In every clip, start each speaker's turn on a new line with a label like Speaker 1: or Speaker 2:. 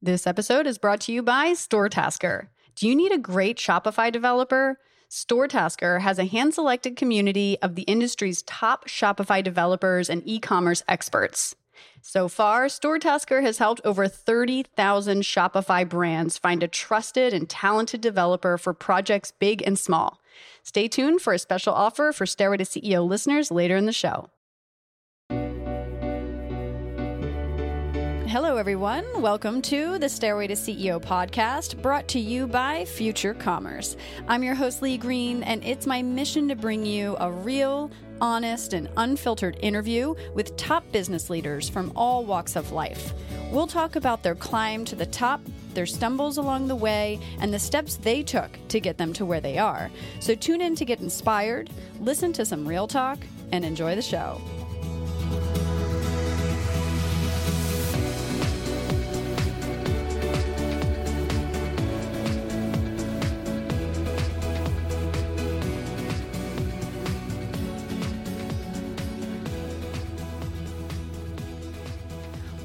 Speaker 1: This episode is brought to you by StoreTasker. Do you need a great Shopify developer? StoreTasker has a hand selected community of the industry's top Shopify developers and e commerce experts. So far, StoreTasker has helped over 30,000 Shopify brands find a trusted and talented developer for projects big and small. Stay tuned for a special offer for Stairway to CEO listeners later in the show. Hello, everyone. Welcome to the Stairway to CEO podcast, brought to you by Future Commerce. I'm your host, Lee Green, and it's my mission to bring you a real, honest, and unfiltered interview with top business leaders from all walks of life. We'll talk about their climb to the top, their stumbles along the way, and the steps they took to get them to where they are. So tune in to get inspired, listen to some real talk, and enjoy the show.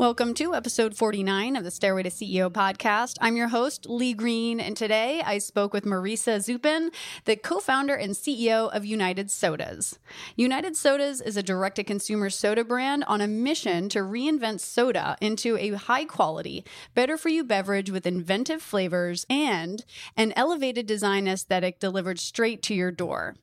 Speaker 1: Welcome to episode 49 of the Stairway to CEO podcast. I'm your host, Lee Green, and today I spoke with Marisa Zupan, the co founder and CEO of United Sodas. United Sodas is a direct to consumer soda brand on a mission to reinvent soda into a high quality, better for you beverage with inventive flavors and an elevated design aesthetic delivered straight to your door.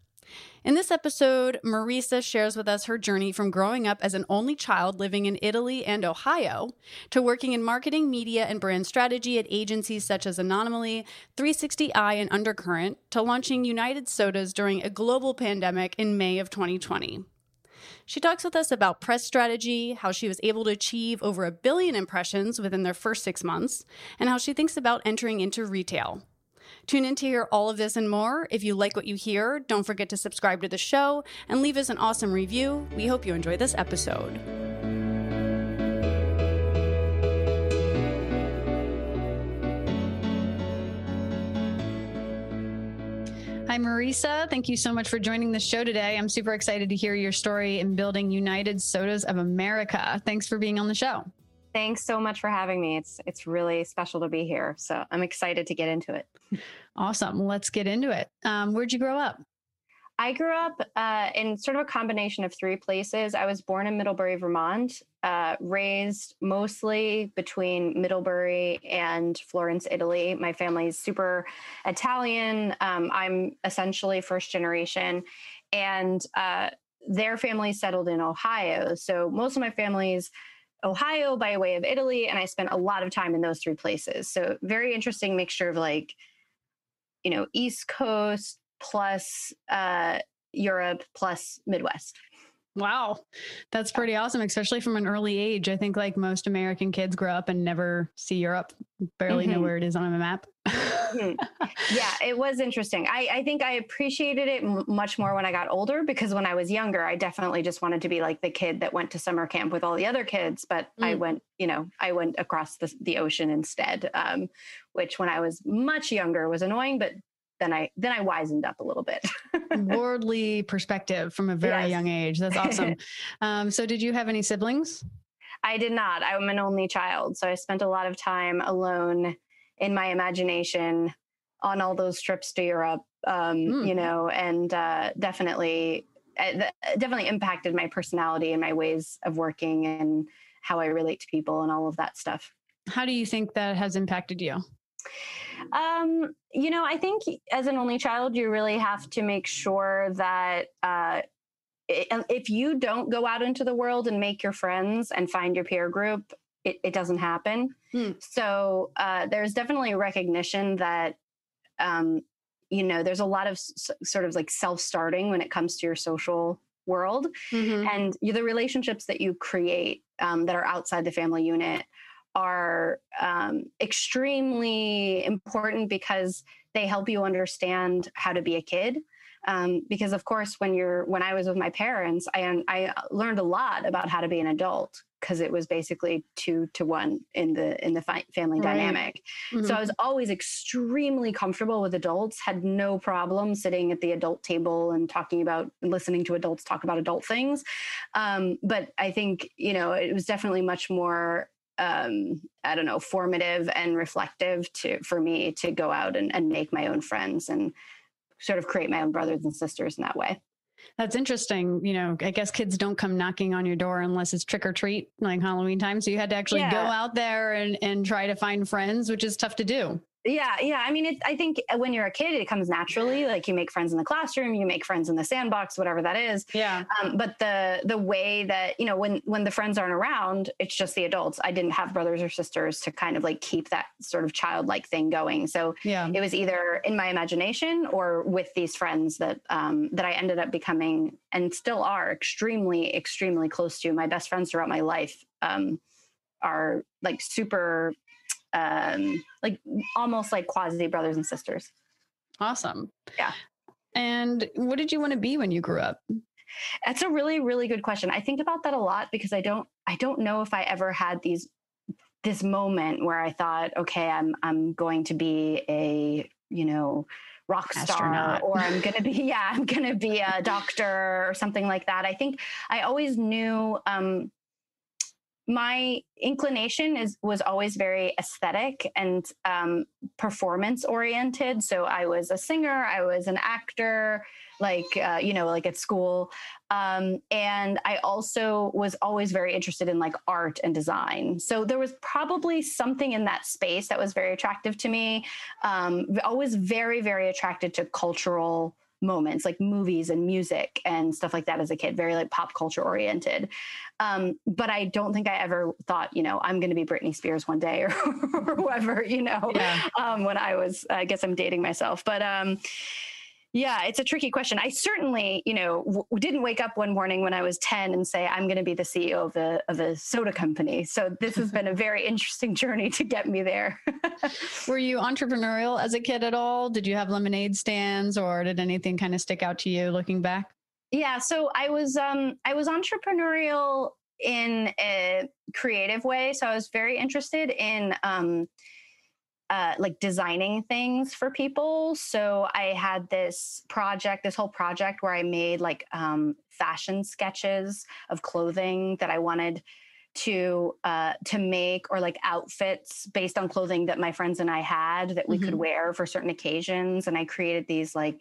Speaker 1: In this episode, Marisa shares with us her journey from growing up as an only child living in Italy and Ohio to working in marketing, media, and brand strategy at agencies such as Anomaly, 360i, and Undercurrent to launching United Sodas during a global pandemic in May of 2020. She talks with us about press strategy, how she was able to achieve over a billion impressions within their first six months, and how she thinks about entering into retail. Tune in to hear all of this and more. If you like what you hear, don't forget to subscribe to the show and leave us an awesome review. We hope you enjoy this episode. Hi, Marisa. Thank you so much for joining the show today. I'm super excited to hear your story in building United Sodas of America. Thanks for being on the show.
Speaker 2: Thanks so much for having me. It's it's really special to be here. So I'm excited to get into it.
Speaker 1: Awesome. Let's get into it. Um, where'd you grow up?
Speaker 2: I grew up uh, in sort of a combination of three places. I was born in Middlebury, Vermont, uh, raised mostly between Middlebury and Florence, Italy. My family's super Italian. Um, I'm essentially first generation. And uh, their family settled in Ohio. So most of my family's Ohio by way of Italy, and I spent a lot of time in those three places. So very interesting mixture of like, you know, East Coast plus uh, Europe plus Midwest.
Speaker 1: Wow. That's pretty awesome, especially from an early age. I think like most American kids grow up and never see Europe, barely mm-hmm. know where it is on a map.
Speaker 2: mm-hmm. Yeah, it was interesting. I, I think I appreciated it m- much more when I got older because when I was younger, I definitely just wanted to be like the kid that went to summer camp with all the other kids. But mm. I went, you know, I went across the, the ocean instead, um, which when I was much younger was annoying, but then I then I wisened up a little bit.
Speaker 1: Worldly perspective from a very yes. young age. That's awesome. um, so, did you have any siblings?
Speaker 2: I did not. I'm an only child, so I spent a lot of time alone in my imagination on all those trips to Europe. Um, mm. You know, and uh, definitely, uh, definitely impacted my personality and my ways of working and how I relate to people and all of that stuff.
Speaker 1: How do you think that has impacted you?
Speaker 2: Um, you know, I think as an only child, you really have to make sure that uh, if you don't go out into the world and make your friends and find your peer group, it, it doesn't happen. Hmm. So uh, there's definitely a recognition that, um, you know, there's a lot of s- sort of like self starting when it comes to your social world. Mm-hmm. And the relationships that you create um, that are outside the family unit are um, extremely important because they help you understand how to be a kid. Um, because of course, when you're when I was with my parents, I I learned a lot about how to be an adult because it was basically two to one in the in the fi- family right. dynamic. Mm-hmm. So I was always extremely comfortable with adults. Had no problem sitting at the adult table and talking about listening to adults talk about adult things. Um, but I think you know it was definitely much more um, I don't know, formative and reflective to for me to go out and, and make my own friends and sort of create my own brothers and sisters in that way.
Speaker 1: That's interesting. You know, I guess kids don't come knocking on your door unless it's trick or treat, like Halloween time. So you had to actually yeah. go out there and, and try to find friends, which is tough to do.
Speaker 2: Yeah, yeah. I mean, it, I think when you're a kid, it comes naturally. Like you make friends in the classroom, you make friends in the sandbox, whatever that is.
Speaker 1: Yeah.
Speaker 2: Um, but the the way that you know when when the friends aren't around, it's just the adults. I didn't have brothers or sisters to kind of like keep that sort of childlike thing going. So yeah, it was either in my imagination or with these friends that um, that I ended up becoming and still are extremely extremely close to. My best friends throughout my life um, are like super um, like almost like quasi brothers and sisters.
Speaker 1: Awesome.
Speaker 2: Yeah.
Speaker 1: And what did you want to be when you grew up?
Speaker 2: That's a really, really good question. I think about that a lot because I don't, I don't know if I ever had these, this moment where I thought, okay, I'm, I'm going to be a, you know, rock star Astronaut. or I'm going to be, yeah, I'm going to be a doctor or something like that. I think I always knew, um, my inclination is was always very aesthetic and um, performance oriented. So i was a singer i was an actor like uh, you know like at school. Um, and i also was always very interested in like art and design. So there was probably something in that space that was very attractive to me. Um, always very very attracted to cultural moments like movies and music and stuff like that as a kid very like pop culture oriented um, but i don't think i ever thought you know i'm going to be britney spears one day or, or whoever you know yeah. um, when i was i guess i'm dating myself but um, yeah, it's a tricky question. I certainly, you know, w- didn't wake up one morning when I was 10 and say I'm going to be the CEO of a of a soda company. So this has been a very interesting journey to get me there.
Speaker 1: Were you entrepreneurial as a kid at all? Did you have lemonade stands or did anything kind of stick out to you looking back?
Speaker 2: Yeah, so I was um I was entrepreneurial in a creative way. So I was very interested in um uh, like designing things for people. So I had this project, this whole project where I made like um, fashion sketches of clothing that I wanted to uh, to make or like outfits based on clothing that my friends and I had that we mm-hmm. could wear for certain occasions. And I created these like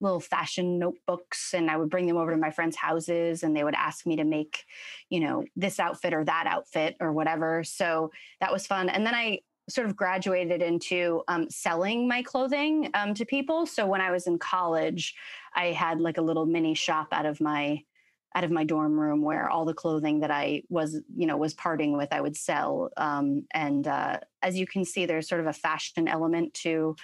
Speaker 2: little fashion notebooks and I would bring them over to my friends' houses and they would ask me to make, you know, this outfit or that outfit or whatever. So that was fun. And then I sort of graduated into um, selling my clothing um, to people. So when I was in college, I had like a little mini shop out of my out of my dorm room where all the clothing that I was, you know, was parting with, I would sell. Um, and uh, as you can see, there's sort of a fashion element to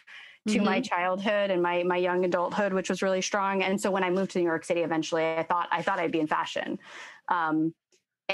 Speaker 2: to mm-hmm. my childhood and my my young adulthood, which was really strong. And so when I moved to New York City, eventually, I thought I thought I'd be in fashion. Um,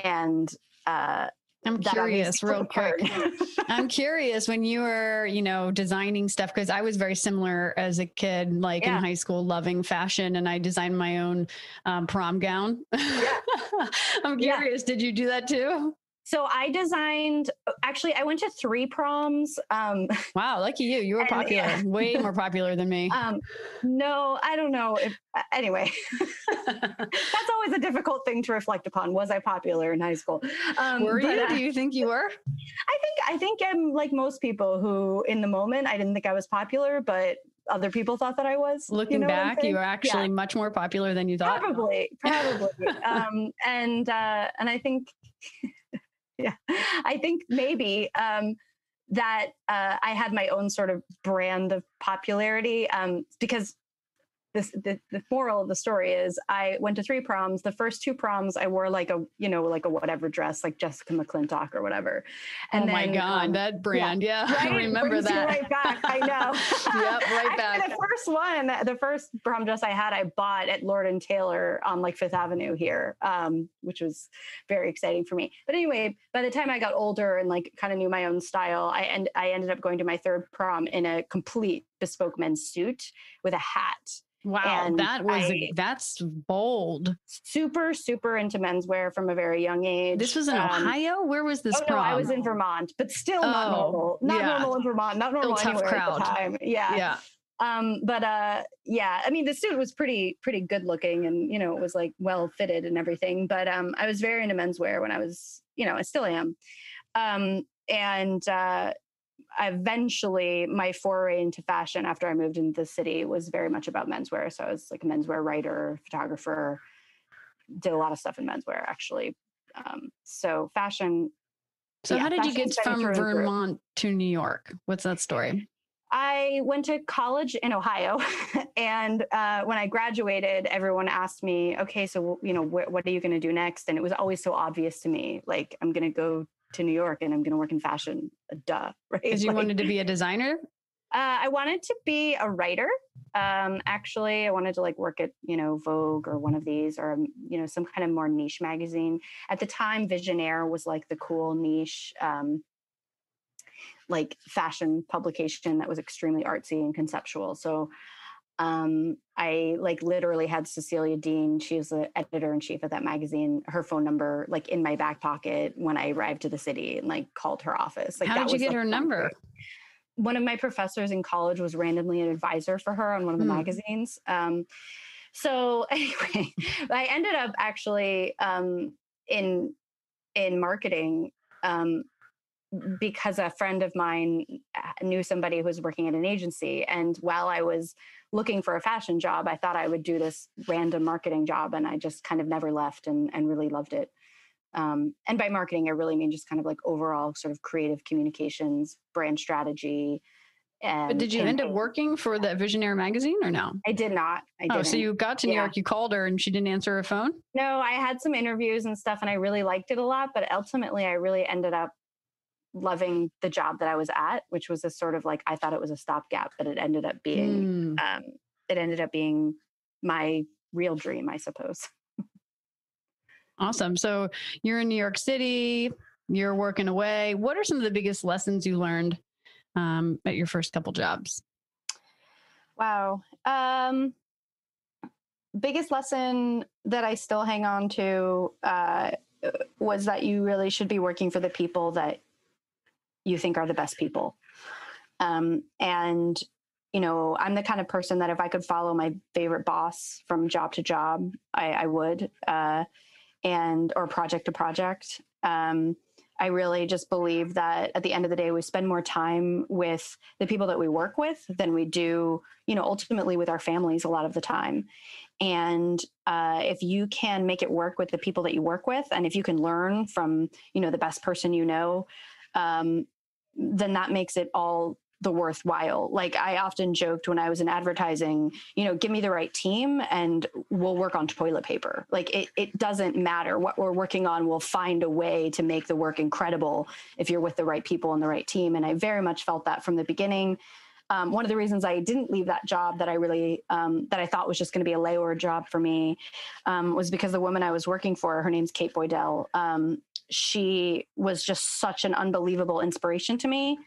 Speaker 2: and uh,
Speaker 1: I'm curious, real quick. I'm curious when you were, you know, designing stuff because I was very similar as a kid, like yeah. in high school, loving fashion, and I designed my own um, prom gown. Yeah. I'm curious, yeah. did you do that too?
Speaker 2: So I designed. Actually, I went to three proms. Um,
Speaker 1: wow, lucky you! You were popular, yeah. way more popular than me. Um,
Speaker 2: no, I don't know. If, anyway, that's always a difficult thing to reflect upon. Was I popular in high school?
Speaker 1: Um, were you? Do you think you were?
Speaker 2: I think I think I'm like most people who, in the moment, I didn't think I was popular, but other people thought that I was.
Speaker 1: Looking you know back, you were actually yeah. much more popular than you thought.
Speaker 2: Probably, probably. um, and uh, and I think yeah, I think maybe um, that uh, I had my own sort of brand of popularity um, because this the, the moral of the story is I went to three proms. The first two proms I wore like a you know like a whatever dress like Jessica McClintock or whatever.
Speaker 1: And oh then, my god, um, that brand! Yeah, yeah right? I remember that.
Speaker 2: right back. I know.
Speaker 1: yep, right back.
Speaker 2: the first one, the first prom dress I had, I bought at Lord and Taylor on like Fifth Avenue here, um, which was very exciting for me. But anyway, by the time I got older and like kind of knew my own style, I end I ended up going to my third prom in a complete bespoke men's suit with a hat
Speaker 1: Wow, and that was I, that's bold.
Speaker 2: Super, super into menswear from a very young age.
Speaker 1: This was in um, Ohio. Where was this?
Speaker 2: Oh no, I was in Vermont, but still oh, not normal. Not yeah. normal in Vermont. Not normal still anywhere crowd. at the time. Yeah,
Speaker 1: yeah.
Speaker 2: Um, but uh, yeah, I mean, the suit was pretty, pretty good looking, and you know, it was like well fitted and everything. But um, I was very into menswear when I was, you know, I still am. Um, and uh, eventually, my foray into fashion after I moved into the city was very much about menswear. So I was like a menswear writer, photographer, did a lot of stuff in menswear actually. Um, so fashion.
Speaker 1: So yeah, how did you get from Vermont to New York? What's that story?
Speaker 2: I went to college in Ohio, and uh, when I graduated, everyone asked me, "Okay, so you know, wh- what are you going to do next?" And it was always so obvious to me, like I'm going to go to New York and I'm going to work in fashion. Duh,
Speaker 1: right? Because you
Speaker 2: like,
Speaker 1: wanted to be a designer.
Speaker 2: Uh, I wanted to be a writer. Um, actually, I wanted to like work at you know Vogue or one of these, or um, you know some kind of more niche magazine. At the time, Visionaire was like the cool niche. Um, like fashion publication that was extremely artsy and conceptual. So um, I like literally had Cecilia Dean, she was the editor in chief of that magazine, her phone number like in my back pocket when I arrived to the city and like called her office. Like,
Speaker 1: How did you get like, her number?
Speaker 2: One of my professors in college was randomly an advisor for her on one of the hmm. magazines. Um, so anyway, I ended up actually um, in in marketing um, because a friend of mine uh, knew somebody who was working at an agency. And while I was looking for a fashion job, I thought I would do this random marketing job. And I just kind of never left and, and really loved it. Um, and by marketing, I really mean just kind of like overall sort of creative communications, brand strategy.
Speaker 1: And but did you end up working for the Visionaire magazine or no?
Speaker 2: I did not. I
Speaker 1: oh, so you got to New yeah. York, you called her and she didn't answer her phone?
Speaker 2: No, I had some interviews and stuff and I really liked it a lot. But ultimately, I really ended up loving the job that I was at, which was a sort of like I thought it was a stopgap, but it ended up being mm. um, it ended up being my real dream, I suppose.
Speaker 1: awesome. So you're in New York City. You're working away. What are some of the biggest lessons you learned um, at your first couple jobs?
Speaker 2: Wow. Um, biggest lesson that I still hang on to uh, was that you really should be working for the people that you think are the best people. Um, and you know, I'm the kind of person that if I could follow my favorite boss from job to job, I, I would, uh, and or project to project. Um, I really just believe that at the end of the day, we spend more time with the people that we work with than we do, you know, ultimately with our families a lot of the time. And uh, if you can make it work with the people that you work with, and if you can learn from, you know, the best person you know, um, then that makes it all the worthwhile. Like I often joked when I was in advertising, you know, give me the right team and we'll work on toilet paper. Like it, it doesn't matter what we're working on. We'll find a way to make the work incredible if you're with the right people and the right team. And I very much felt that from the beginning. Um, one of the reasons I didn't leave that job that I really um, that I thought was just going to be a layover job for me um, was because the woman I was working for, her name's Kate Boydell. She was just such an unbelievable inspiration to me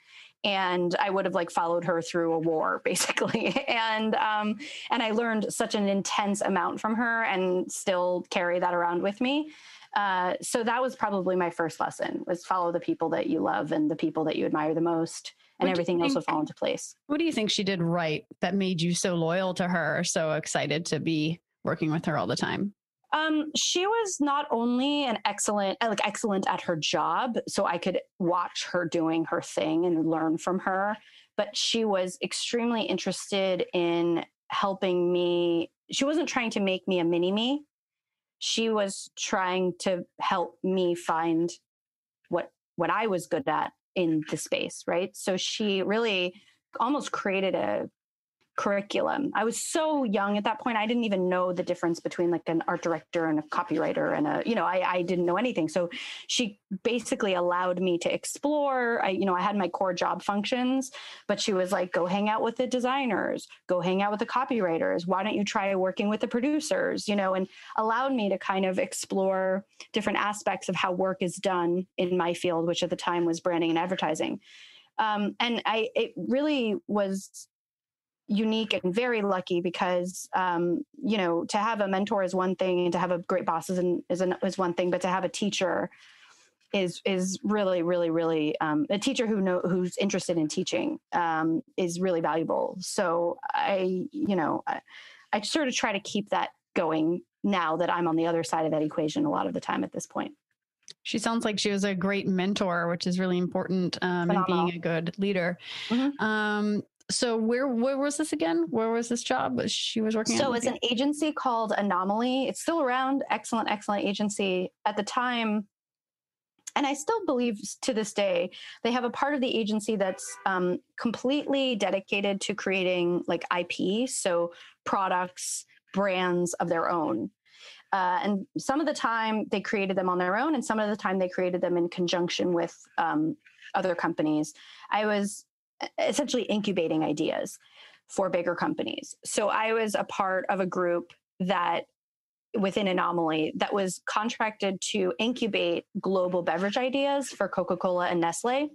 Speaker 2: and I would have like followed her through a war basically. and um, and I learned such an intense amount from her and still carry that around with me. Uh, so that was probably my first lesson was follow the people that you love and the people that you admire the most and what everything think, else will fall into place.
Speaker 1: What do you think she did right that made you so loyal to her, so excited to be working with her all the time?
Speaker 2: Um, she was not only an excellent, like excellent at her job, so I could watch her doing her thing and learn from her, but she was extremely interested in helping me. She wasn't trying to make me a mini me. She was trying to help me find what what I was good at in the space, right? So she really almost created a curriculum. I was so young at that point. I didn't even know the difference between like an art director and a copywriter and a, you know, I, I didn't know anything. So she basically allowed me to explore. I, you know, I had my core job functions, but she was like, go hang out with the designers, go hang out with the copywriters. Why don't you try working with the producers, you know, and allowed me to kind of explore different aspects of how work is done in my field, which at the time was branding and advertising. Um, and I, it really was unique and very lucky because um, you know to have a mentor is one thing and to have a great boss is, an, is, an, is one thing but to have a teacher is is really really really um, a teacher who know who's interested in teaching um, is really valuable so i you know I, I sort of try to keep that going now that i'm on the other side of that equation a lot of the time at this point
Speaker 1: She sounds like she was a great mentor, which is really important um, in being a good leader. Mm-hmm. Um, so where where was this again? Where was this job? She was working.
Speaker 2: So it's an agency called Anomaly. It's still around. Excellent, excellent agency. At the time, and I still believe to this day, they have a part of the agency that's um, completely dedicated to creating like IP, so products, brands of their own. Uh, and some of the time they created them on their own, and some of the time they created them in conjunction with um, other companies. I was essentially incubating ideas for bigger companies. So I was a part of a group that within Anomaly that was contracted to incubate global beverage ideas for Coca-Cola and Nestle.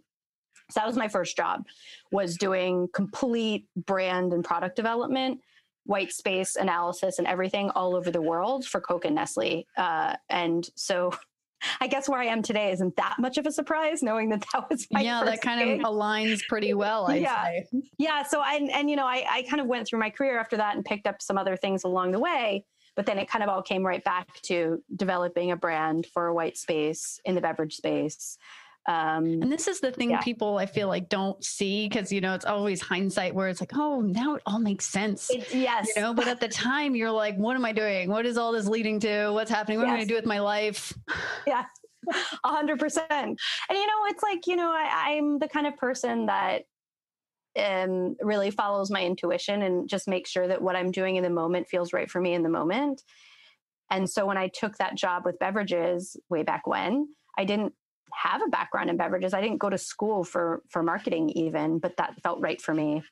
Speaker 2: So that was my first job was doing complete brand and product development, white space analysis and everything all over the world for Coke and Nestle. Uh, and so I guess where I am today isn't that much of a surprise, knowing that that was my
Speaker 1: yeah, that kind gig. of aligns pretty well. I'd
Speaker 2: yeah,
Speaker 1: say.
Speaker 2: yeah. So I and you know I I kind of went through my career after that and picked up some other things along the way but then it kind of all came right back to developing a brand for a white space in the beverage space
Speaker 1: um, and this is the thing yeah. people I feel like don't see because you know it's always hindsight where it's like, oh, now it all makes sense.
Speaker 2: It's, yes,
Speaker 1: you know. But at the time, you're like, what am I doing? What is all this leading to? What's happening? What yes. am I going to do with my life?
Speaker 2: Yeah, a hundred percent. And you know, it's like you know, I, I'm the kind of person that um, really follows my intuition and just makes sure that what I'm doing in the moment feels right for me in the moment. And so when I took that job with beverages way back when, I didn't have a background in beverages. I didn't go to school for for marketing even, but that felt right for me.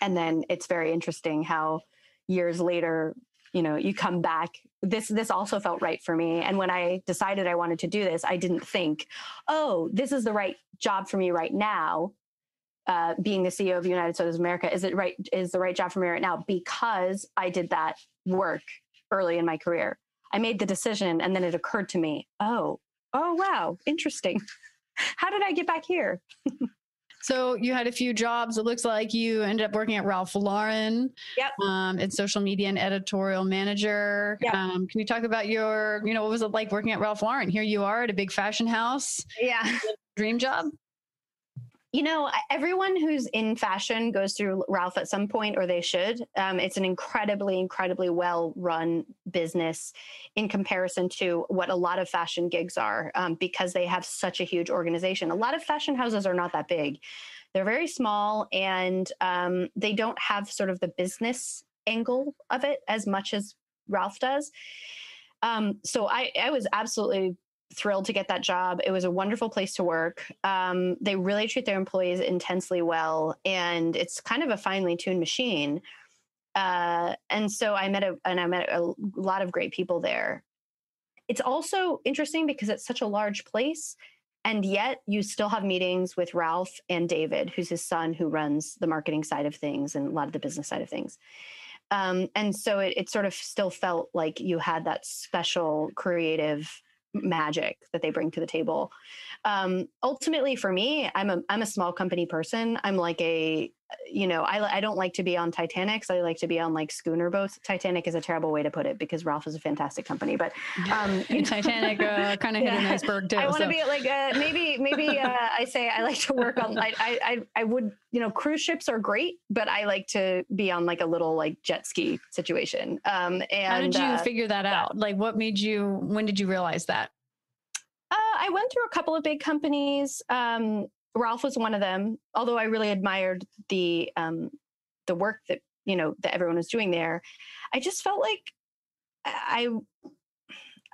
Speaker 2: And then it's very interesting how years later, you know, you come back this this also felt right for me and when i decided i wanted to do this i didn't think oh this is the right job for me right now uh, being the CEO of United Sodas America is it right is the right job for me right now because I did that work early in my career. I made the decision and then it occurred to me, oh, oh wow, interesting. How did I get back here?
Speaker 1: so you had a few jobs. It looks like you ended up working at Ralph Lauren.
Speaker 2: Yep.
Speaker 1: Um, and social media and editorial manager. Yep. Um, can you talk about your, you know, what was it like working at Ralph Lauren? Here you are at a big fashion house.
Speaker 2: Yeah.
Speaker 1: Dream job
Speaker 2: you know, everyone who's in fashion goes through Ralph at some point, or they should. Um, it's an incredibly, incredibly well run business in comparison to what a lot of fashion gigs are um, because they have such a huge organization. A lot of fashion houses are not that big, they're very small and um, they don't have sort of the business angle of it as much as Ralph does. Um, so I, I was absolutely thrilled to get that job. It was a wonderful place to work. Um, they really treat their employees intensely well, and it's kind of a finely tuned machine. Uh, and so I met a and I met a lot of great people there. It's also interesting because it's such a large place, and yet you still have meetings with Ralph and David, who's his son, who runs the marketing side of things and a lot of the business side of things. Um, and so it, it sort of still felt like you had that special creative magic that they bring to the table. Um, ultimately, for me, I'm a I'm a small company person. I'm like a you know, I, I don't like to be on Titanics. I like to be on like schooner boats. Titanic is a terrible way to put it because Ralph is a fantastic company, but
Speaker 1: um, Titanic uh, kind of yeah. hit an iceberg too.
Speaker 2: I want to so. be like uh, maybe maybe uh, I say I like to work on. I, I I would you know cruise ships are great, but I like to be on like a little like jet ski situation. Um, and
Speaker 1: how did you uh, figure that out? Like, what made you? When did you realize that?
Speaker 2: Uh, I went through a couple of big companies. Um, Ralph was one of them. Although I really admired the um, the work that you know that everyone was doing there, I just felt like I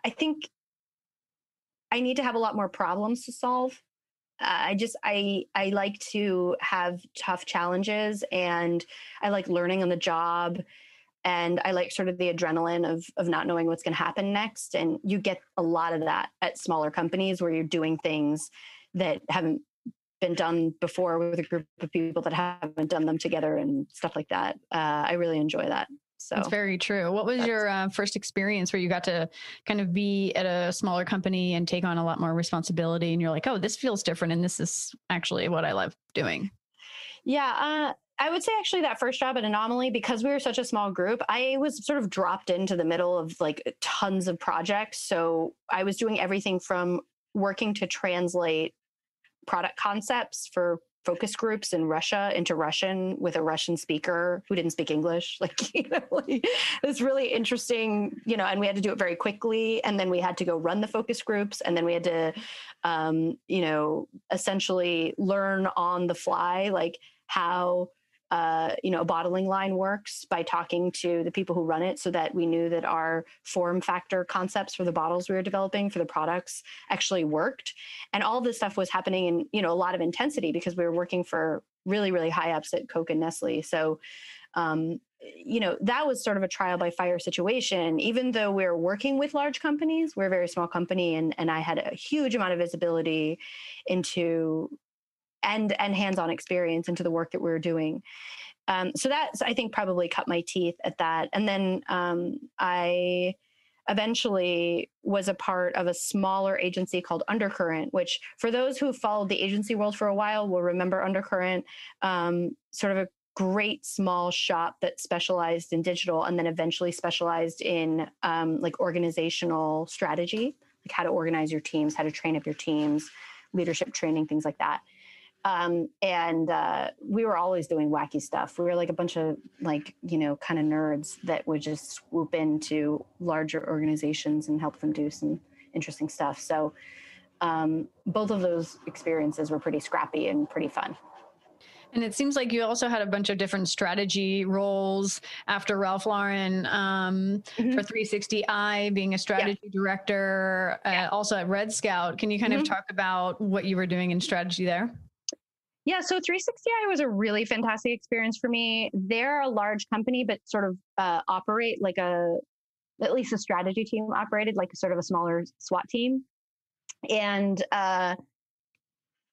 Speaker 2: I think I need to have a lot more problems to solve. Uh, I just I I like to have tough challenges and I like learning on the job and I like sort of the adrenaline of of not knowing what's going to happen next and you get a lot of that at smaller companies where you're doing things that haven't been done before with a group of people that haven't done them together and stuff like that. Uh, I really enjoy that. So
Speaker 1: it's very true. What was your uh, first experience where you got to kind of be at a smaller company and take on a lot more responsibility, and you're like, oh, this feels different, and this is actually what I love doing?
Speaker 2: Yeah, uh, I would say actually that first job at Anomaly, because we were such a small group, I was sort of dropped into the middle of like tons of projects. So I was doing everything from working to translate product concepts for focus groups in Russia into Russian with a Russian speaker who didn't speak English. Like, you know, like, it was really interesting, you know, and we had to do it very quickly. And then we had to go run the focus groups. And then we had to, um, you know, essentially learn on the fly, like how uh, you know, a bottling line works by talking to the people who run it so that we knew that our form factor concepts for the bottles we were developing for the products actually worked. And all this stuff was happening in, you know, a lot of intensity because we were working for really, really high ups at Coke and Nestle. So, um, you know, that was sort of a trial by fire situation. Even though we we're working with large companies, we're a very small company, and, and I had a huge amount of visibility into and and hands-on experience into the work that we were doing. Um, so that's I think probably cut my teeth at that. And then um, I eventually was a part of a smaller agency called Undercurrent, which for those who followed the agency world for a while will remember Undercurrent, um, sort of a great small shop that specialized in digital and then eventually specialized in um, like organizational strategy, like how to organize your teams, how to train up your teams, leadership training, things like that. Um, and uh, we were always doing wacky stuff. We were like a bunch of like you know kind of nerds that would just swoop into larger organizations and help them do some interesting stuff. So um, both of those experiences were pretty scrappy and pretty fun.
Speaker 1: And it seems like you also had a bunch of different strategy roles after Ralph Lauren um, mm-hmm. for 360i, being a strategy yeah. director, uh, yeah. also at Red Scout. Can you kind mm-hmm. of talk about what you were doing in strategy there?
Speaker 2: Yeah, so 360i was a really fantastic experience for me. They're a large company, but sort of uh, operate like a, at least the strategy team operated like sort of a smaller SWAT team. And uh,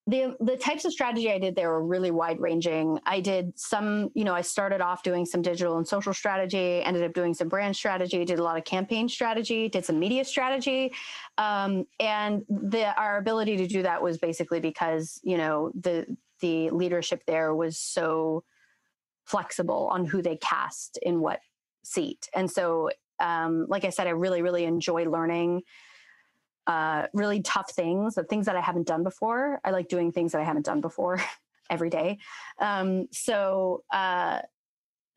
Speaker 2: the the types of strategy I did there were really wide ranging. I did some, you know, I started off doing some digital and social strategy, ended up doing some brand strategy, did a lot of campaign strategy, did some media strategy, um, and the our ability to do that was basically because you know the the leadership there was so flexible on who they cast in what seat. And so, um, like I said, I really, really enjoy learning uh, really tough things, the things that I haven't done before. I like doing things that I haven't done before every day. Um, so, uh,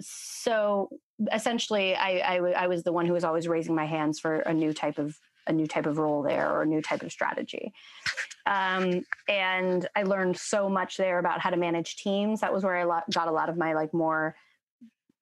Speaker 2: so essentially, I, I, I was the one who was always raising my hands for a new type of a new type of role there or a new type of strategy. Um, and I learned so much there about how to manage teams. That was where I got a lot of my like more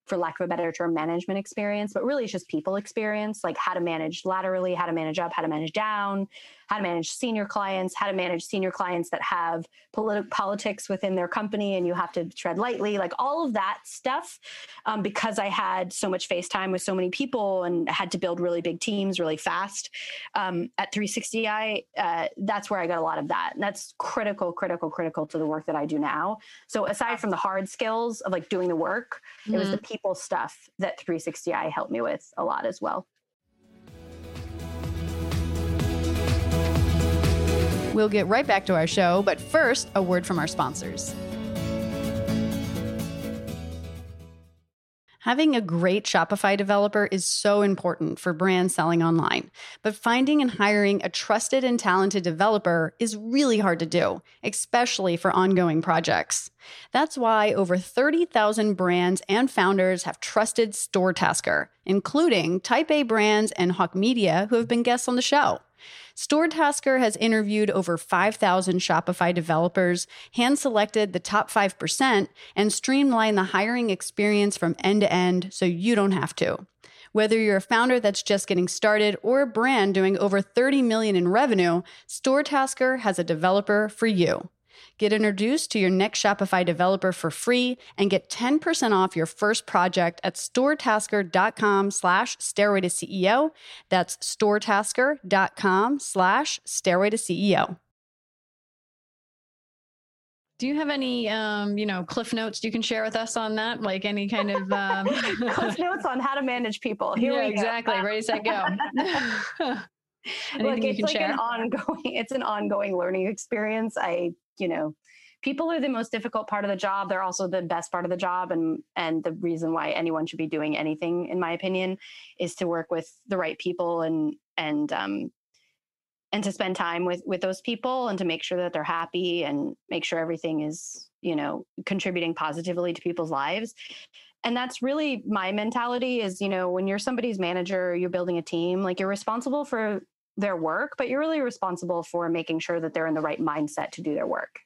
Speaker 2: for lack of a better term, management experience, but really it's just people experience, like how to manage laterally, how to manage up, how to manage down, how to manage senior clients, how to manage senior clients that have politi- politics within their company and you have to tread lightly, like all of that stuff. Um, because I had so much face time with so many people and had to build really big teams really fast um, at 360i, uh, that's where I got a lot of that. And that's critical, critical, critical to the work that I do now. So aside from the hard skills of like doing the work, mm-hmm. it was the mm-hmm. people stuff that 360i helped me with a lot as well.
Speaker 1: We'll get right back to our show, but first, a word from our sponsors. Having a great Shopify developer is so important for brands selling online, but finding and hiring a trusted and talented developer is really hard to do, especially for ongoing projects. That's why over 30,000 brands and founders have trusted StoreTasker, including Type A brands and Hawke Media, who have been guests on the show. StoreTasker has interviewed over 5,000 Shopify developers, hand selected the top 5%, and streamlined the hiring experience from end to end so you don't have to. Whether you're a founder that's just getting started or a brand doing over 30 million in revenue, StoreTasker has a developer for you. Get introduced to your next Shopify developer for free and get 10% off your first project at storetasker.com slash stairway to CEO. That's storetasker.com slash stairway to CEO. Do you have any, um, you know, cliff notes you can share with us on that? Like any kind of um...
Speaker 2: cliff notes on how to manage people. Here
Speaker 1: yeah, exactly. Ready, set, go.
Speaker 2: Look, it's like share? an ongoing. It's an ongoing learning experience. I you know people are the most difficult part of the job. They're also the best part of the job. And and the reason why anyone should be doing anything in my opinion is to work with the right people and and um and to spend time with with those people and to make sure that they're happy and make sure everything is you know contributing positively to people's lives. And that's really my mentality is you know when you're somebody's manager you're building a team like you're responsible for their work but you're really responsible for making sure that they're in the right mindset to do their work.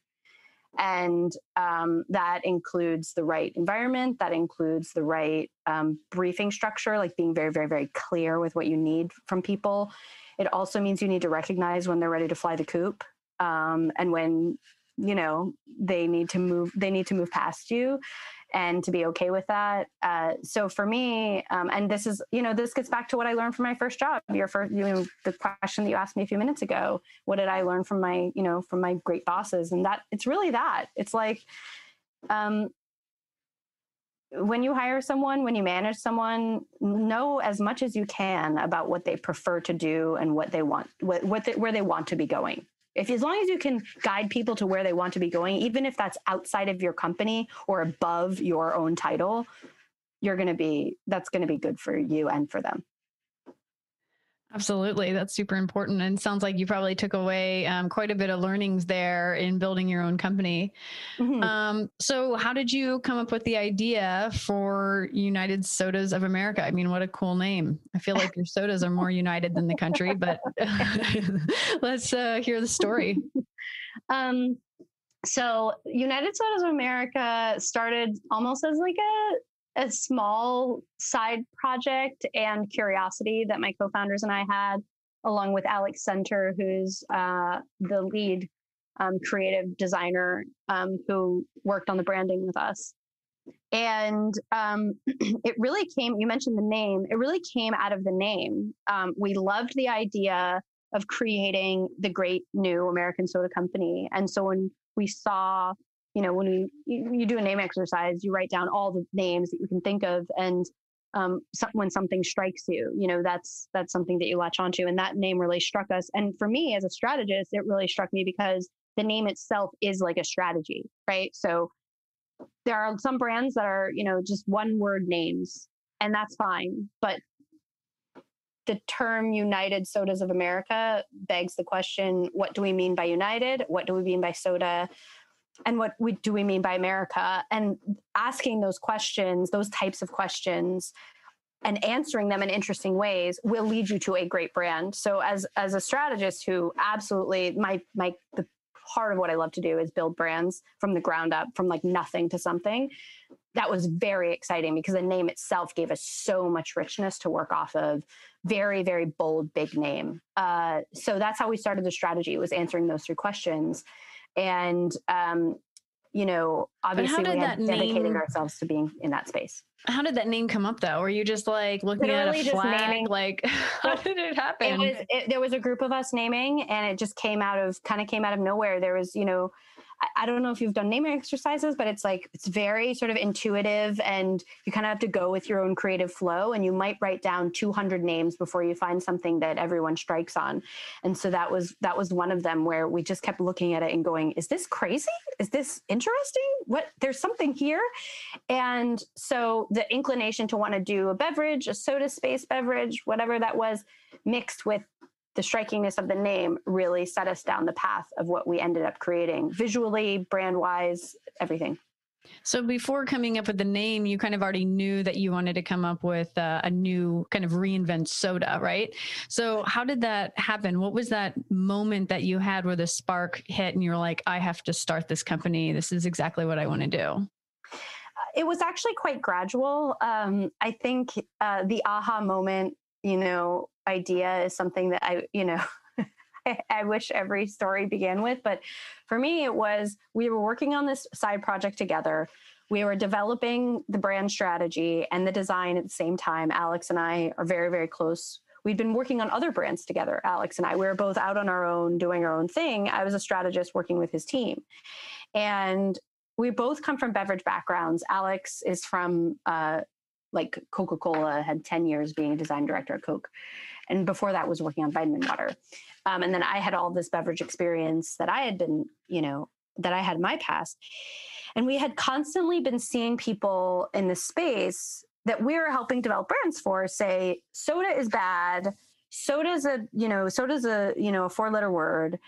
Speaker 2: And um, that includes the right environment that includes the right um, briefing structure like being very very very clear with what you need from people. It also means you need to recognize when they're ready to fly the coop um, and when you know they need to move they need to move past you and to be okay with that. Uh, so for me um, and this is you know this gets back to what i learned from my first job. Your first you know the question that you asked me a few minutes ago what did i learn from my you know from my great bosses? And that it's really that. It's like um, when you hire someone, when you manage someone, know as much as you can about what they prefer to do and what they want, what, what they, where they want to be going. If as long as you can guide people to where they want to be going, even if that's outside of your company or above your own title, you're going to be that's going to be good for you and for them.
Speaker 1: Absolutely. That's super important. And sounds like you probably took away um, quite a bit of learnings there in building your own company. Mm-hmm. Um, so, how did you come up with the idea for United Sodas of America? I mean, what a cool name. I feel like your sodas are more united than the country, but let's uh, hear the story.
Speaker 2: Um, so, United Sodas of America started almost as like a a small side project and curiosity that my co-founders and I had, along with Alex Center, who's uh, the lead um, creative designer um, who worked on the branding with us. And um, it really came, you mentioned the name, it really came out of the name. Um, we loved the idea of creating the great new American soda company. And so when we saw you know, when we you, you, do a name exercise, you write down all the names that you can think of, and um, so, when something strikes you, you know, that's that's something that you latch onto, and that name really struck us. And for me, as a strategist, it really struck me because the name itself is like a strategy, right? So there are some brands that are, you know, just one word names, and that's fine, but the term United Sodas of America begs the question what do we mean by United? What do we mean by soda? And what we, do we mean by America? And asking those questions, those types of questions, and answering them in interesting ways will lead you to a great brand. So as as a strategist who absolutely my my the part of what I love to do is build brands from the ground up, from like nothing to something. That was very exciting because the name itself gave us so much richness to work off of. Very, very bold, big name. Uh, so that's how we started the strategy. Was answering those three questions, and um, you know, obviously we had dedicated name, ourselves to being in that space.
Speaker 1: How did that name come up though? Were you just like looking Literally at a flag? Naming, like, how did it happen?
Speaker 2: It was, it, there was a group of us naming and it just came out of, kind of came out of nowhere. There was, you know, I, don't know if you've done naming exercises, but it's like it's very sort of intuitive and you kind of have to go with your own creative flow. And you might write down 200 names before you find something that everyone strikes on. And so that was that was one of them where we just kept looking at it and going, "Is this crazy? Is this interesting? What? There's something here." And so the inclination to want to do a beverage, a soda space beverage, whatever that was, mixed with the strikingness of the name really set us down the path of what we ended up creating visually, brand wise, everything.
Speaker 1: So before coming up with the name, you kind of already knew that you wanted to come up with uh, a new kind of reinvent soda, right? So how did that happen? What was that moment that you had where the spark hit and you're like, I have to start this company. This is exactly what I want to do.
Speaker 2: It was actually quite gradual. Um, I think uh, the aha moment, you know, idea is something that I, you know, I, wish every story began with. But for me, it was we were working on this side project together. We were developing the brand strategy and the design at the same time. Alex and I are very, very close. We'd been working on other brands together, Alex and I. We were both out on our own, doing our own thing. I was a strategist working with his team. And we both come from beverage backgrounds. Alex is from uh, like Coca Cola, had 10 years being a design director at Coke and before that was working on vitamin water. Um, and then i had all this beverage experience that i had been you know that i had in my past. And we had constantly been seeing people in the space that we were helping develop brands for say soda is bad. Soda's a you know soda's a you know a four letter word.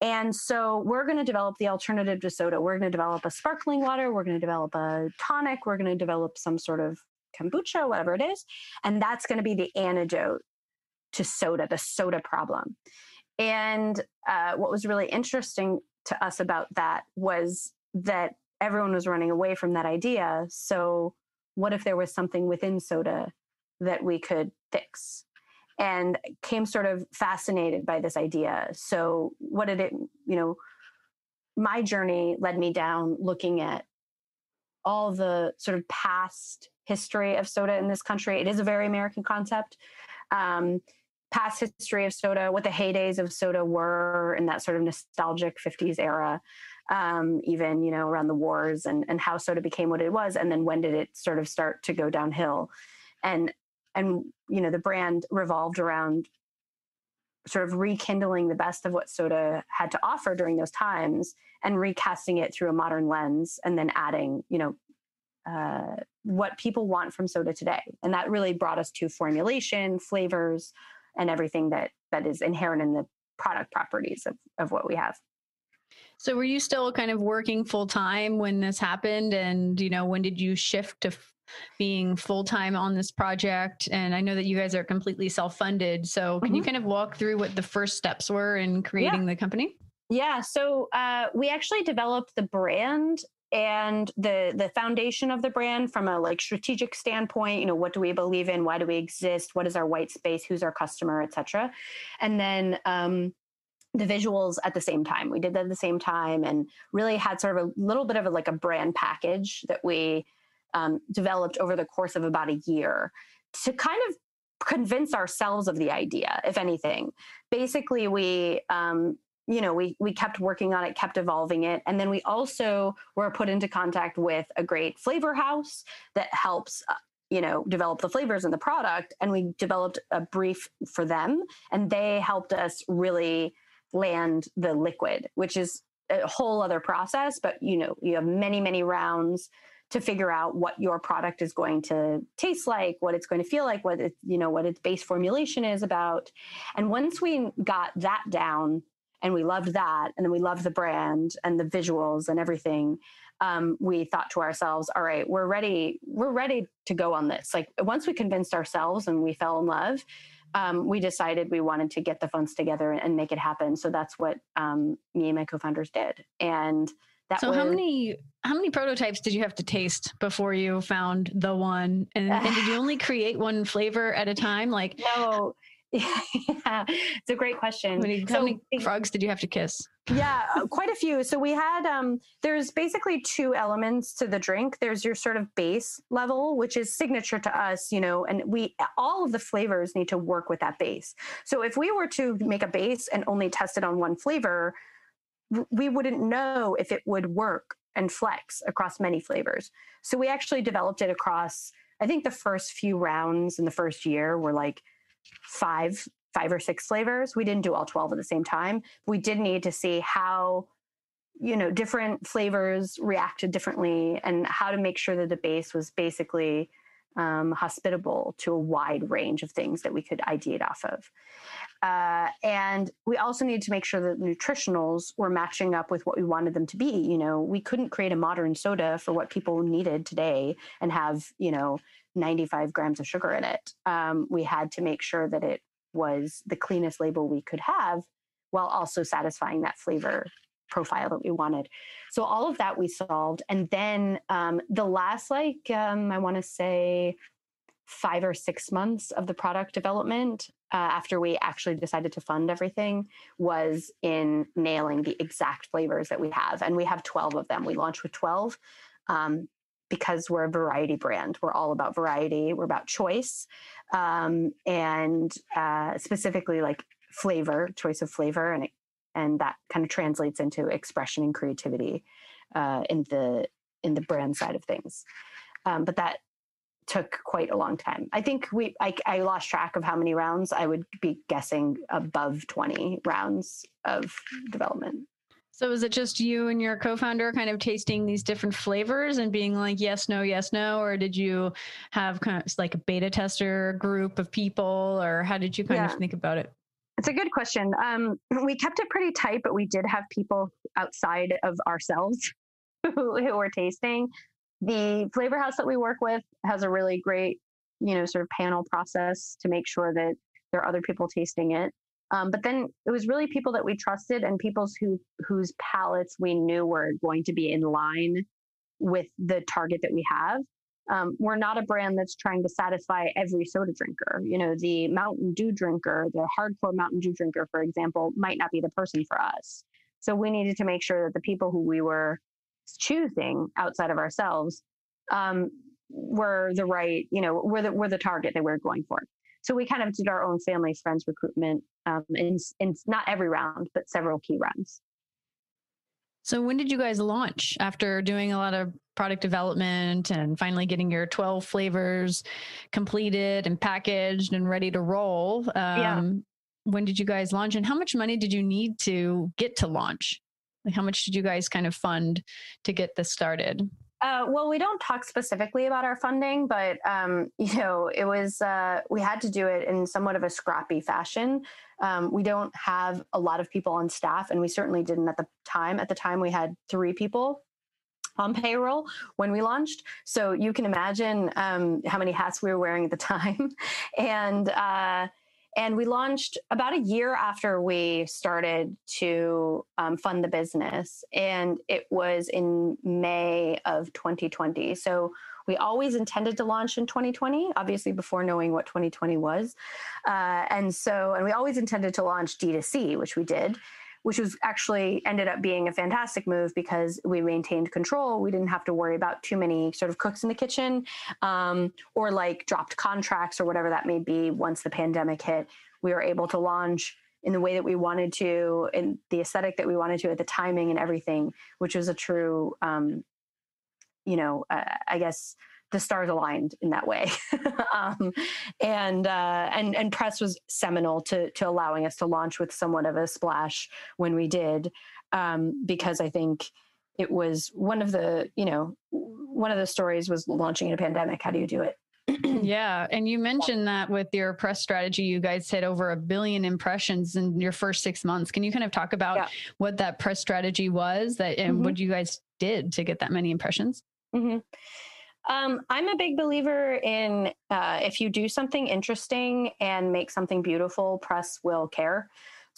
Speaker 2: And so we're going to develop the alternative to soda. We're going to develop a sparkling water. We're going to develop a tonic. We're going to develop some sort of kombucha whatever it is. And that's going to be the antidote to soda the soda problem and uh, what was really interesting to us about that was that everyone was running away from that idea so what if there was something within soda that we could fix and came sort of fascinated by this idea. So, what did it, you know, my journey led me down looking at all the sort of past history of soda in this country. It is a very American concept. Um, past history of soda, what the heydays of soda were in that sort of nostalgic 50s era, um, even, you know, around the wars and, and how soda became what it was. And then when did it sort of start to go downhill? And and you know the brand revolved around sort of rekindling the best of what soda had to offer during those times and recasting it through a modern lens and then adding you know uh, what people want from soda today and that really brought us to formulation flavors and everything that that is inherent in the product properties of, of what we have
Speaker 1: so were you still kind of working full time when this happened and you know when did you shift to being full time on this project. And I know that you guys are completely self funded. So, can mm-hmm. you kind of walk through what the first steps were in creating yeah. the company?
Speaker 2: Yeah. So, uh, we actually developed the brand and the the foundation of the brand from a like strategic standpoint you know what do we believe in? Why do we exist? What is our white space? Who's our customer etc and then um the visuals at the same time. We did that at the same time and really had sort of a little bit of a, like a brand package that we um, developed over the course of about a year to kind of convince ourselves of the idea, if anything. Basically, we um, you know we we kept working on it kept evolving it. And then we also were put into contact with a great flavor house that helps uh, you know develop the flavors in the product. And we developed a brief for them and they helped us really land the liquid which is a whole other process. But you know you have many many rounds to figure out what your product is going to taste like, what it's going to feel like, what it, you know, what its base formulation is about. And once we got that down and we loved that, and then we loved the brand and the visuals and everything, um, we thought to ourselves, all right, we're ready, we're ready to go on this. Like once we convinced ourselves and we fell in love, um, we decided we wanted to get the funds together and make it happen. So that's what um, me and my co-founders did. And
Speaker 1: that so was, how many how many prototypes did you have to taste before you found the one? And, and did you only create one flavor at a time? Like
Speaker 2: no, yeah, it's a great question.
Speaker 1: Many, so, how many frogs did you have to kiss?
Speaker 2: Yeah, uh, quite a few. So we had um there's basically two elements to the drink. There's your sort of base level, which is signature to us, you know, and we all of the flavors need to work with that base. So if we were to make a base and only test it on one flavor, we wouldn't know if it would work and flex across many flavors. So we actually developed it across, I think the first few rounds in the first year were like five, five or six flavors. We didn't do all 12 at the same time. We did need to see how, you know, different flavors reacted differently and how to make sure that the base was basically um, hospitable to a wide range of things that we could ideate off of. Uh, and we also needed to make sure that nutritionals were matching up with what we wanted them to be. You know, we couldn't create a modern soda for what people needed today and have, you know, 95 grams of sugar in it. Um, we had to make sure that it was the cleanest label we could have while also satisfying that flavor profile that we wanted. So all of that we solved. And then um, the last, like, um, I want to say, five or six months of the product development uh, after we actually decided to fund everything was in nailing the exact flavors that we have. And we have 12 of them. We launched with 12 um, because we're a variety brand. We're all about variety, we're about choice, um, and uh, specifically like flavor, choice of flavor. And, it, and that kind of translates into expression and creativity uh, in the in the brand side of things. Um, but that took quite a long time. I think we I, I, lost track of how many rounds. I would be guessing above 20 rounds of development.
Speaker 1: So is it just you and your co-founder kind of tasting these different flavors and being like yes, no, yes, no, or did you have kind of like a beta tester group of people, or how did you kind yeah. of think about it?
Speaker 2: It's a good question. Um, we kept it pretty tight, but we did have people outside of ourselves who, who were tasting. The flavor house that we work with has a really great, you know, sort of panel process to make sure that there are other people tasting it. Um, but then it was really people that we trusted and people's who whose palates we knew were going to be in line with the target that we have. Um, we're not a brand that's trying to satisfy every soda drinker. You know, the Mountain Dew drinker, the hardcore Mountain Dew drinker, for example, might not be the person for us. So we needed to make sure that the people who we were choosing outside of ourselves um, were the right, you know, were the, were the target that we we're going for. So we kind of did our own family friends recruitment um, in, in not every round, but several key rounds.
Speaker 1: So when did you guys launch after doing a lot of product development and finally getting your 12 flavors completed and packaged and ready to roll? Um, yeah. When did you guys launch and how much money did you need to get to launch? Like how much did you guys kind of fund to get this started?
Speaker 2: Uh, well, we don't talk specifically about our funding, but um, you know, it was uh, we had to do it in somewhat of a scrappy fashion. Um, we don't have a lot of people on staff, and we certainly didn't at the time. At the time, we had three people on payroll when we launched. So you can imagine um, how many hats we were wearing at the time, and. Uh, and we launched about a year after we started to um, fund the business. And it was in May of 2020. So we always intended to launch in 2020, obviously before knowing what 2020 was. Uh, and so, and we always intended to launch D2C, which we did which was actually ended up being a fantastic move because we maintained control. We didn't have to worry about too many sort of cooks in the kitchen um, or like dropped contracts or whatever that may be once the pandemic hit. We were able to launch in the way that we wanted to, in the aesthetic that we wanted to, at the timing and everything, which was a true, um, you know, uh, I guess the stars aligned in that way. um, and uh, and and press was seminal to to allowing us to launch with somewhat of a splash when we did, um, because I think it was one of the you know one of the stories was launching in a pandemic. How do you do it?
Speaker 1: yeah. And you mentioned that with your press strategy, you guys hit over a billion impressions in your first six months. Can you kind of talk about yeah. what that press strategy was that and mm-hmm. what you guys did to get that many impressions?
Speaker 2: Mm-hmm. Um, I'm a big believer in uh, if you do something interesting and make something beautiful, press will care.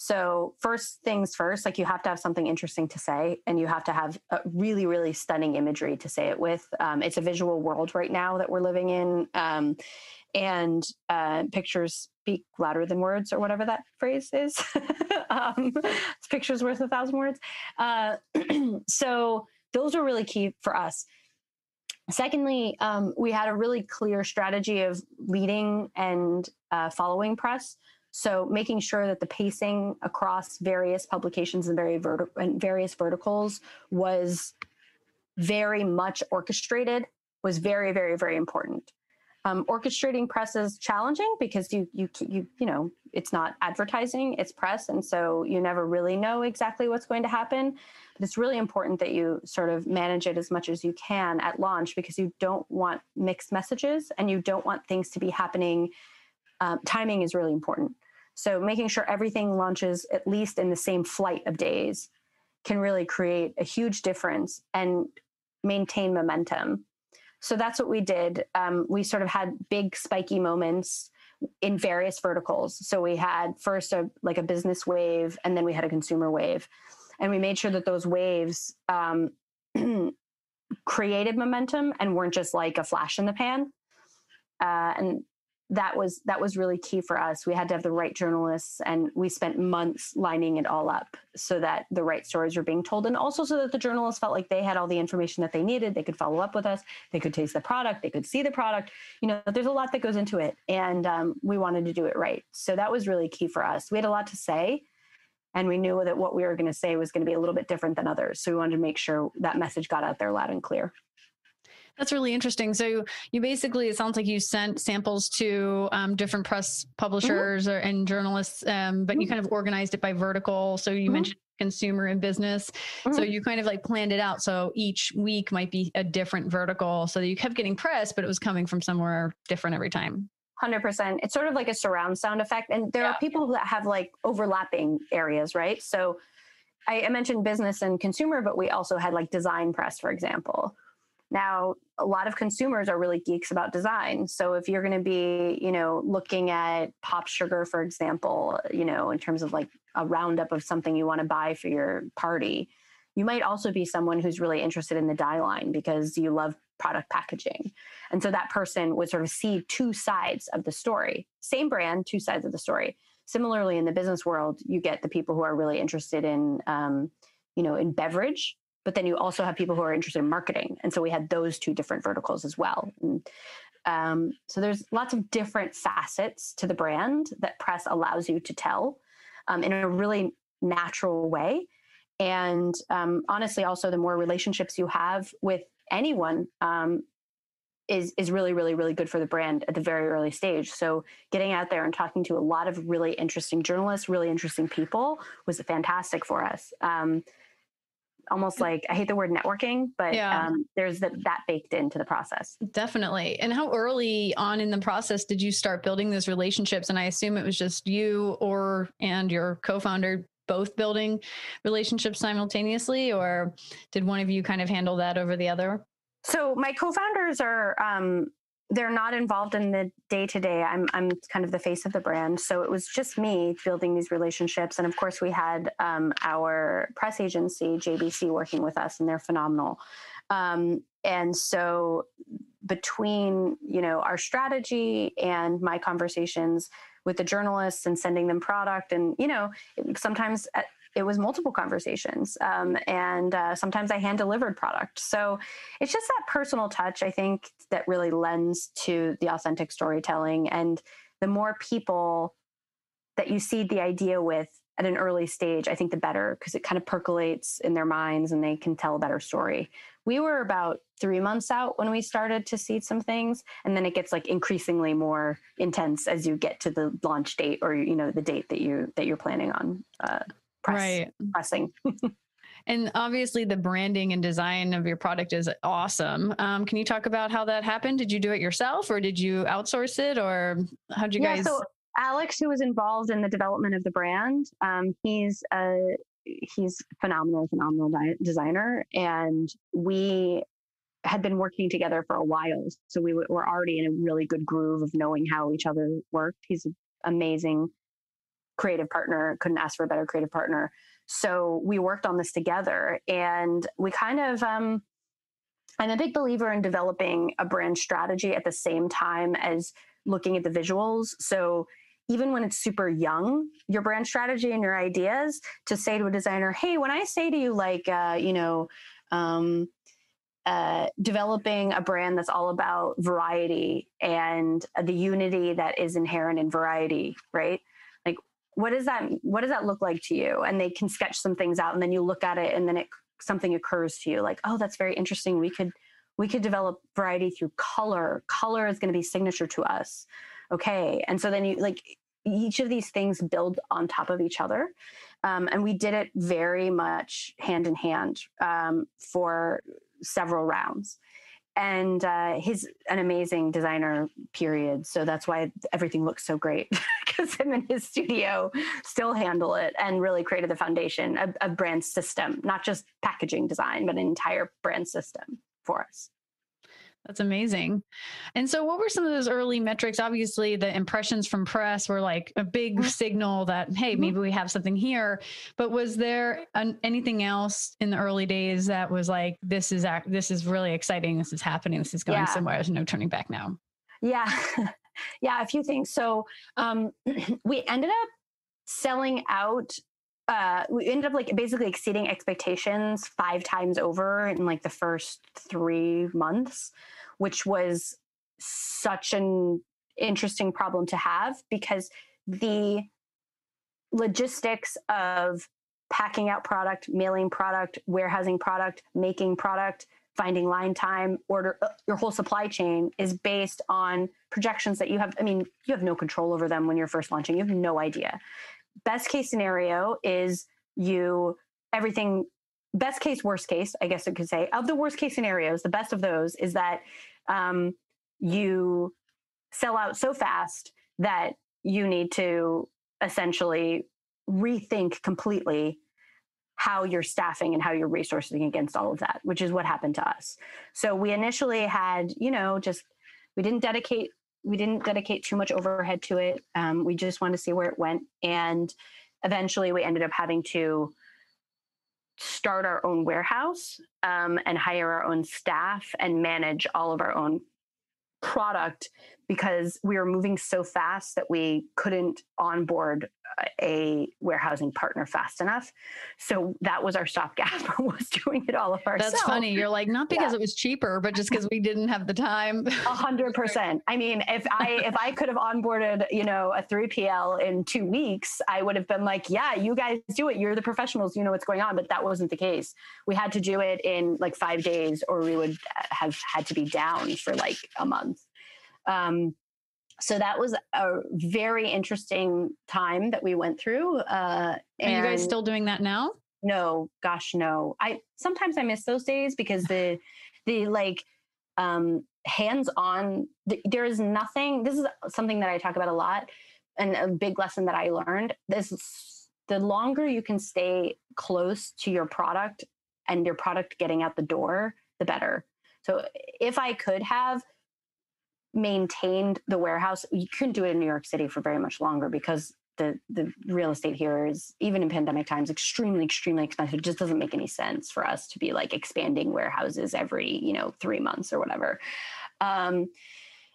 Speaker 2: So, first things first, like you have to have something interesting to say, and you have to have a really, really stunning imagery to say it with. Um, it's a visual world right now that we're living in. Um, and uh, pictures speak louder than words, or whatever that phrase is. um, it's pictures worth a thousand words. Uh, so, those are really key for us. Secondly, um, we had a really clear strategy of leading and uh, following press. So making sure that the pacing across various publications and, very and various verticals was very much orchestrated was very, very, very important. Um, orchestrating press is challenging because you you you you know it's not advertising it's press and so you never really know exactly what's going to happen but it's really important that you sort of manage it as much as you can at launch because you don't want mixed messages and you don't want things to be happening um, timing is really important so making sure everything launches at least in the same flight of days can really create a huge difference and maintain momentum so that's what we did. Um, we sort of had big spiky moments in various verticals. So we had first a like a business wave, and then we had a consumer wave, and we made sure that those waves um, created momentum and weren't just like a flash in the pan. Uh, and that was that was really key for us. We had to have the right journalists, and we spent months lining it all up so that the right stories were being told, and also so that the journalists felt like they had all the information that they needed. They could follow up with us. They could taste the product. They could see the product. You know, there's a lot that goes into it, and um, we wanted to do it right. So that was really key for us. We had a lot to say, and we knew that what we were going to say was going to be a little bit different than others. So we wanted to make sure that message got out there loud and clear.
Speaker 1: That's really interesting. So you basically, it sounds like you sent samples to um, different press publishers mm-hmm. or, and journalists, um, but mm-hmm. you kind of organized it by vertical. So you mm-hmm. mentioned consumer and business. Mm-hmm. So you kind of like planned it out. So each week might be a different vertical. So you kept getting press, but it was coming from somewhere different every time.
Speaker 2: 100%. It's sort of like a surround sound effect. And there yeah. are people that have like overlapping areas, right? So I, I mentioned business and consumer, but we also had like design press, for example. Now, a lot of consumers are really geeks about design. So if you're going to be, you know, looking at POPSUGAR, for example, you know, in terms of like a roundup of something you want to buy for your party, you might also be someone who's really interested in the Dieline because you love product packaging. And so that person would sort of see two sides of the story. Same brand, two sides of the story. Similarly, in the business world, you get the people who are really interested in, um, you know, in beverage, but then you also have people who are interested in marketing. And so we had those two different verticals as well. And, um, so there's lots of different facets to the brand that press allows you to tell um, in a really natural way. And um, honestly, also the more relationships you have with anyone, um, is is really really really good for the brand at the very early stage. So getting out there and talking to a lot of really interesting journalists really interesting people was fantastic for us. Um, almost like i hate the word networking but yeah. um, there's the, that baked into the process.
Speaker 1: Definitely. And how early on in the process did you start building those relationships? And i assume it was just you or and your co-founder both building relationships simultaneously or did one of you kind of handle that over the other
Speaker 2: so my co-founders are um, they're not involved in the day to day. I'm I'm kind of the face of the brand, so it was just me building these relationships. And of course, we had um, our press agency JBC working with us, and they're phenomenal. Um, and so between you know our strategy and my conversations with the journalists and sending them product. And you know sometimes it was multiple conversations um, and uh, sometimes i hand delivered product. So it's just that personal touch i think that really lends to the authentic storytelling. And the more people that you seed the idea with at an early stage i think the better because it kind of percolates in their minds and they can tell a better story we were about three months out when we started to seed some things and then it gets like increasingly more intense as you get to the launch date or you know the date that you that you're planning on uh, press, right. pressing.
Speaker 1: and obviously, the branding and design of your product is awesome. Um, can you talk about how that happened? Did you do it yourself, or did you outsource it, or how did you yeah, guys? So
Speaker 2: Alex, who was involved in the development of the brand, um, he's a he's phenomenal, phenomenal designer, and we had been working together for a while. So we were already in a really good groove of knowing how each other worked. He's amazing creative partner, couldn't ask for a better creative partner. So we worked on this together and we kind of, um, I'm a big believer in developing a brand strategy at the same time as looking at the visuals. So even when it's super young, your brand strategy and your ideas to say to a designer, hey, when I say to you, like, uh, you know, um, uh, developing a brand that's all about variety and the unity that is inherent in variety, right? Like, what does that what does that look like to you? And they can sketch some things out and then you look at it and then it something occurs to you like oh that's very interesting. We could we could develop variety through color. Color is going to be signature to us okay. And so then you like each of these things build on top of each other. Um, and we did it very much hand in hand um, for several rounds. And uh, he's an amazing designer period. So that's why everything looks so great because him and his studio still handle it and really created the foundation of a brand system not just packaging design but an entire brand system for us
Speaker 1: that's amazing. And so, what were some of those early metrics? Obviously, the impressions from press were like a big mm-hmm. signal that, hey, mm-hmm. maybe we have something here. But was there an, anything else in the early days that was like, this is act, this is really exciting. This is happening. This is going yeah. somewhere. There's no turning back now.
Speaker 2: Yeah, yeah, a few things. So um, we ended up selling out uh, we ended up like basically exceeding expectations five times over in like the first three months, which was such an interesting problem to have because the logistics of packing out product, mailing product, warehousing product, making product, finding line time, order uh, your whole supply chain is based on projections that you have. I mean, you have no control over them when you're first launching. You have no idea best case scenario is you everything best case, worst case, I guess I could say, of the worst case scenarios, the best of those is that um, you sell out so fast that you need to essentially rethink completely how you're staffing and how you're resourcing against all of that, which is what happened to us. So we initially had, you know, just we didn't dedicate we didn't dedicate too much overhead to it. Um, we just wanted to see where it went, and eventually we ended up having to start our own warehouse um, and hire our own staff and manage all of our own product because we were moving so fast that we couldn't onboard a warehousing partner fast enough. So that was our stopgap was doing it all of ourselves.
Speaker 1: That's funny. You're like, not because yeah. it was cheaper, but just because we didn't have the time.
Speaker 2: A hundred percent. I mean, if I, if I could have onboarded, you know, a 3PL in two weeks, I would have been like, yeah, you guys do it. You're the professionals. You know what's going on. But that wasn't the case. We had to do it in like five days or we would uh, have had to be down for like a month. Um, so that was a very interesting time that we went through. Uh,
Speaker 1: Are you guys still doing that now?
Speaker 2: No, gosh, no. I sometimes I miss those days because the the like um, hands-on. The, there is nothing. This is something that I talk about a lot, and a big lesson that I learned. This the longer you can stay close to your product and your product getting out the door, the better. So if I could have maintained the warehouse. You couldn't do it in New York City for very much longer because the the real estate here is even in pandemic times extremely extremely expensive. It just doesn't make any sense for us to be like expanding warehouses every you know three months or whatever. Um,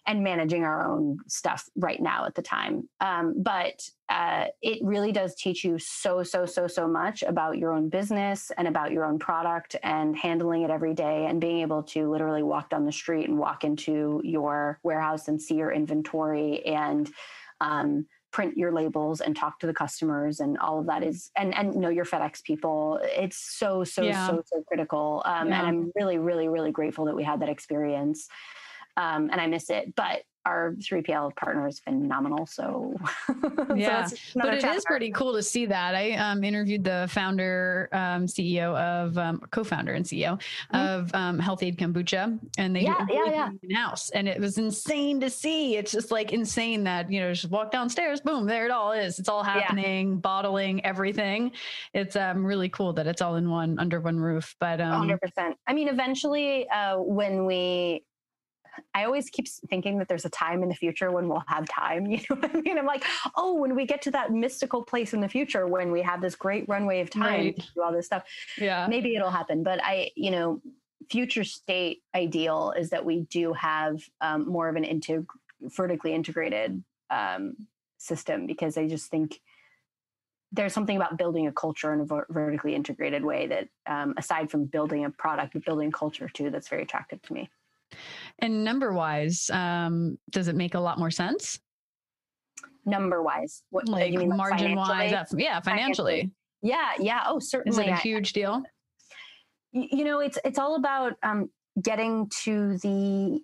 Speaker 2: and managing our own stuff right now at the time. Um, but uh, it really does teach you so, so, so, so much about your own business and about your own product and handling it every day and being able to literally walk down the street and walk into your warehouse and see your inventory and um, print your labels and talk to the customers and all of that is and and know your FedEx people. It's so so yeah. so so critical. Um, yeah. And I'm really really really grateful that we had that experience um, and I miss it. But our 3PL partner is phenomenal. So,
Speaker 1: yeah, so but it is pretty cool to see that. I um, interviewed the founder, um, CEO of, um, co-founder and CEO mm-hmm. of um, Health-Ade Kombucha, and they
Speaker 2: yeah, yeah, yeah.
Speaker 1: in house, and it was insane to see. It's just like insane that you know, just walk downstairs, boom, there it all is. It's all happening, yeah. bottling everything. It's um, really cool that it's all in one under one roof. But um,
Speaker 2: 100. percent I mean, eventually, uh, when we I always keep thinking that there's a time in the future when we'll have time. You know what I mean? I'm like, oh, when we get to that mystical place in the future when we have this great runway of time right. to do all this stuff,
Speaker 1: yeah,
Speaker 2: maybe it'll happen. But I, you know, future state ideal is that we do have um, more of an integ- vertically integrated um, system because I just think there's something about building a culture in a ver- vertically integrated way that, um, aside from building a product, building culture too, that's very attractive to me.
Speaker 1: And number wise, um, does it make a lot more sense?
Speaker 2: Number wise,
Speaker 1: what like, mean, like margin wise? yeah, financially. financially.
Speaker 2: Yeah, yeah. Oh, certainly.
Speaker 1: Is it a huge deal?
Speaker 2: You know, it's it's all about um, getting to the.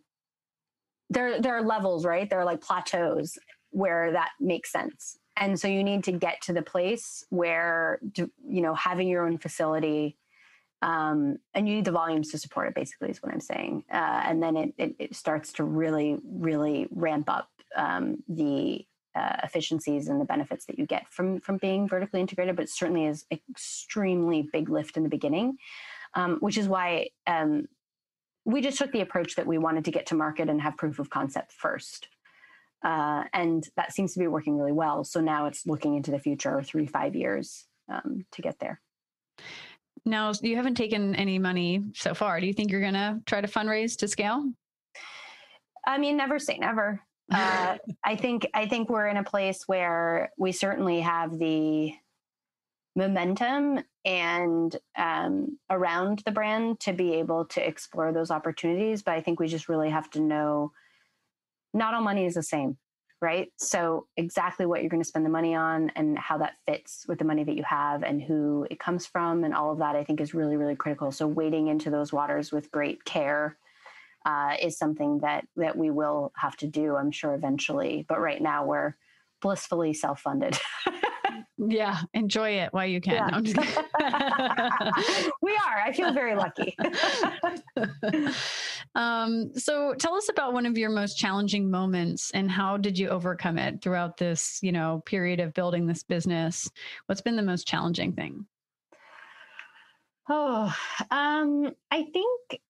Speaker 2: There, there are levels, right? There are like plateaus where that makes sense, and so you need to get to the place where, you know, having your own facility um, and you need the volumes to support it basically is what i'm saying. Uh, and then it, it, it, starts to really really ramp up um, the uh, efficiencies and the benefits that you get from from being vertically integrated but it certainly is extremely big lift in the beginning. Um, which is why um, we just took the approach that we wanted to get to market and have proof of concept first. Uh, and that seems to be working really well. So now it's looking into the future three five years um, to get there
Speaker 1: now, you haven't taken any money so far. Do you think you're going to try to fundraise to scale?
Speaker 2: I mean, never say never. Uh, I think I think we're in a place where we certainly have the momentum and um, around the brand to be able to explore those opportunities. But I think we just really have to know not all money is the same right? So, exactly what you're going to spend the money on and how that fits with the money that you have and who it comes from and all of that, I think is really, really critical. So, wading into those waters with great care uh, is something that that we will have to do, I'm sure, eventually. But right now, we're blissfully self funded.
Speaker 1: Yeah, enjoy it while you can. Yeah.
Speaker 2: we are. I feel very lucky.
Speaker 1: um, so tell us about one of your most challenging moments and how did you overcome it throughout this, you know, period of building this business? What's been the most challenging thing?
Speaker 2: Oh, um, I think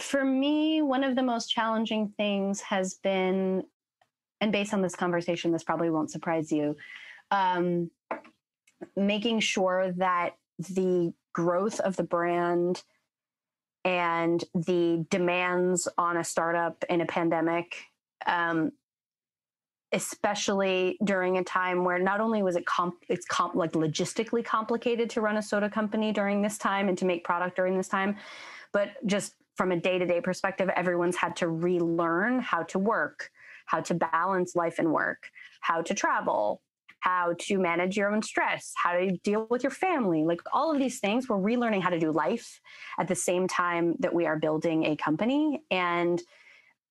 Speaker 2: for me, one of the most challenging things has been, and based on this conversation, this probably won't surprise you, um, making sure that the growth of the brand and the demands on a startup in a pandemic um, especially during a time where not only was it comp it's comp like logistically complicated to run a soda company during this time and to make product during this time but just from a day-to-day perspective everyone's had to relearn how to work how to balance life and work how to travel how to manage your own stress how to deal with your family like all of these things we're relearning how to do life at the same time that we are building a company and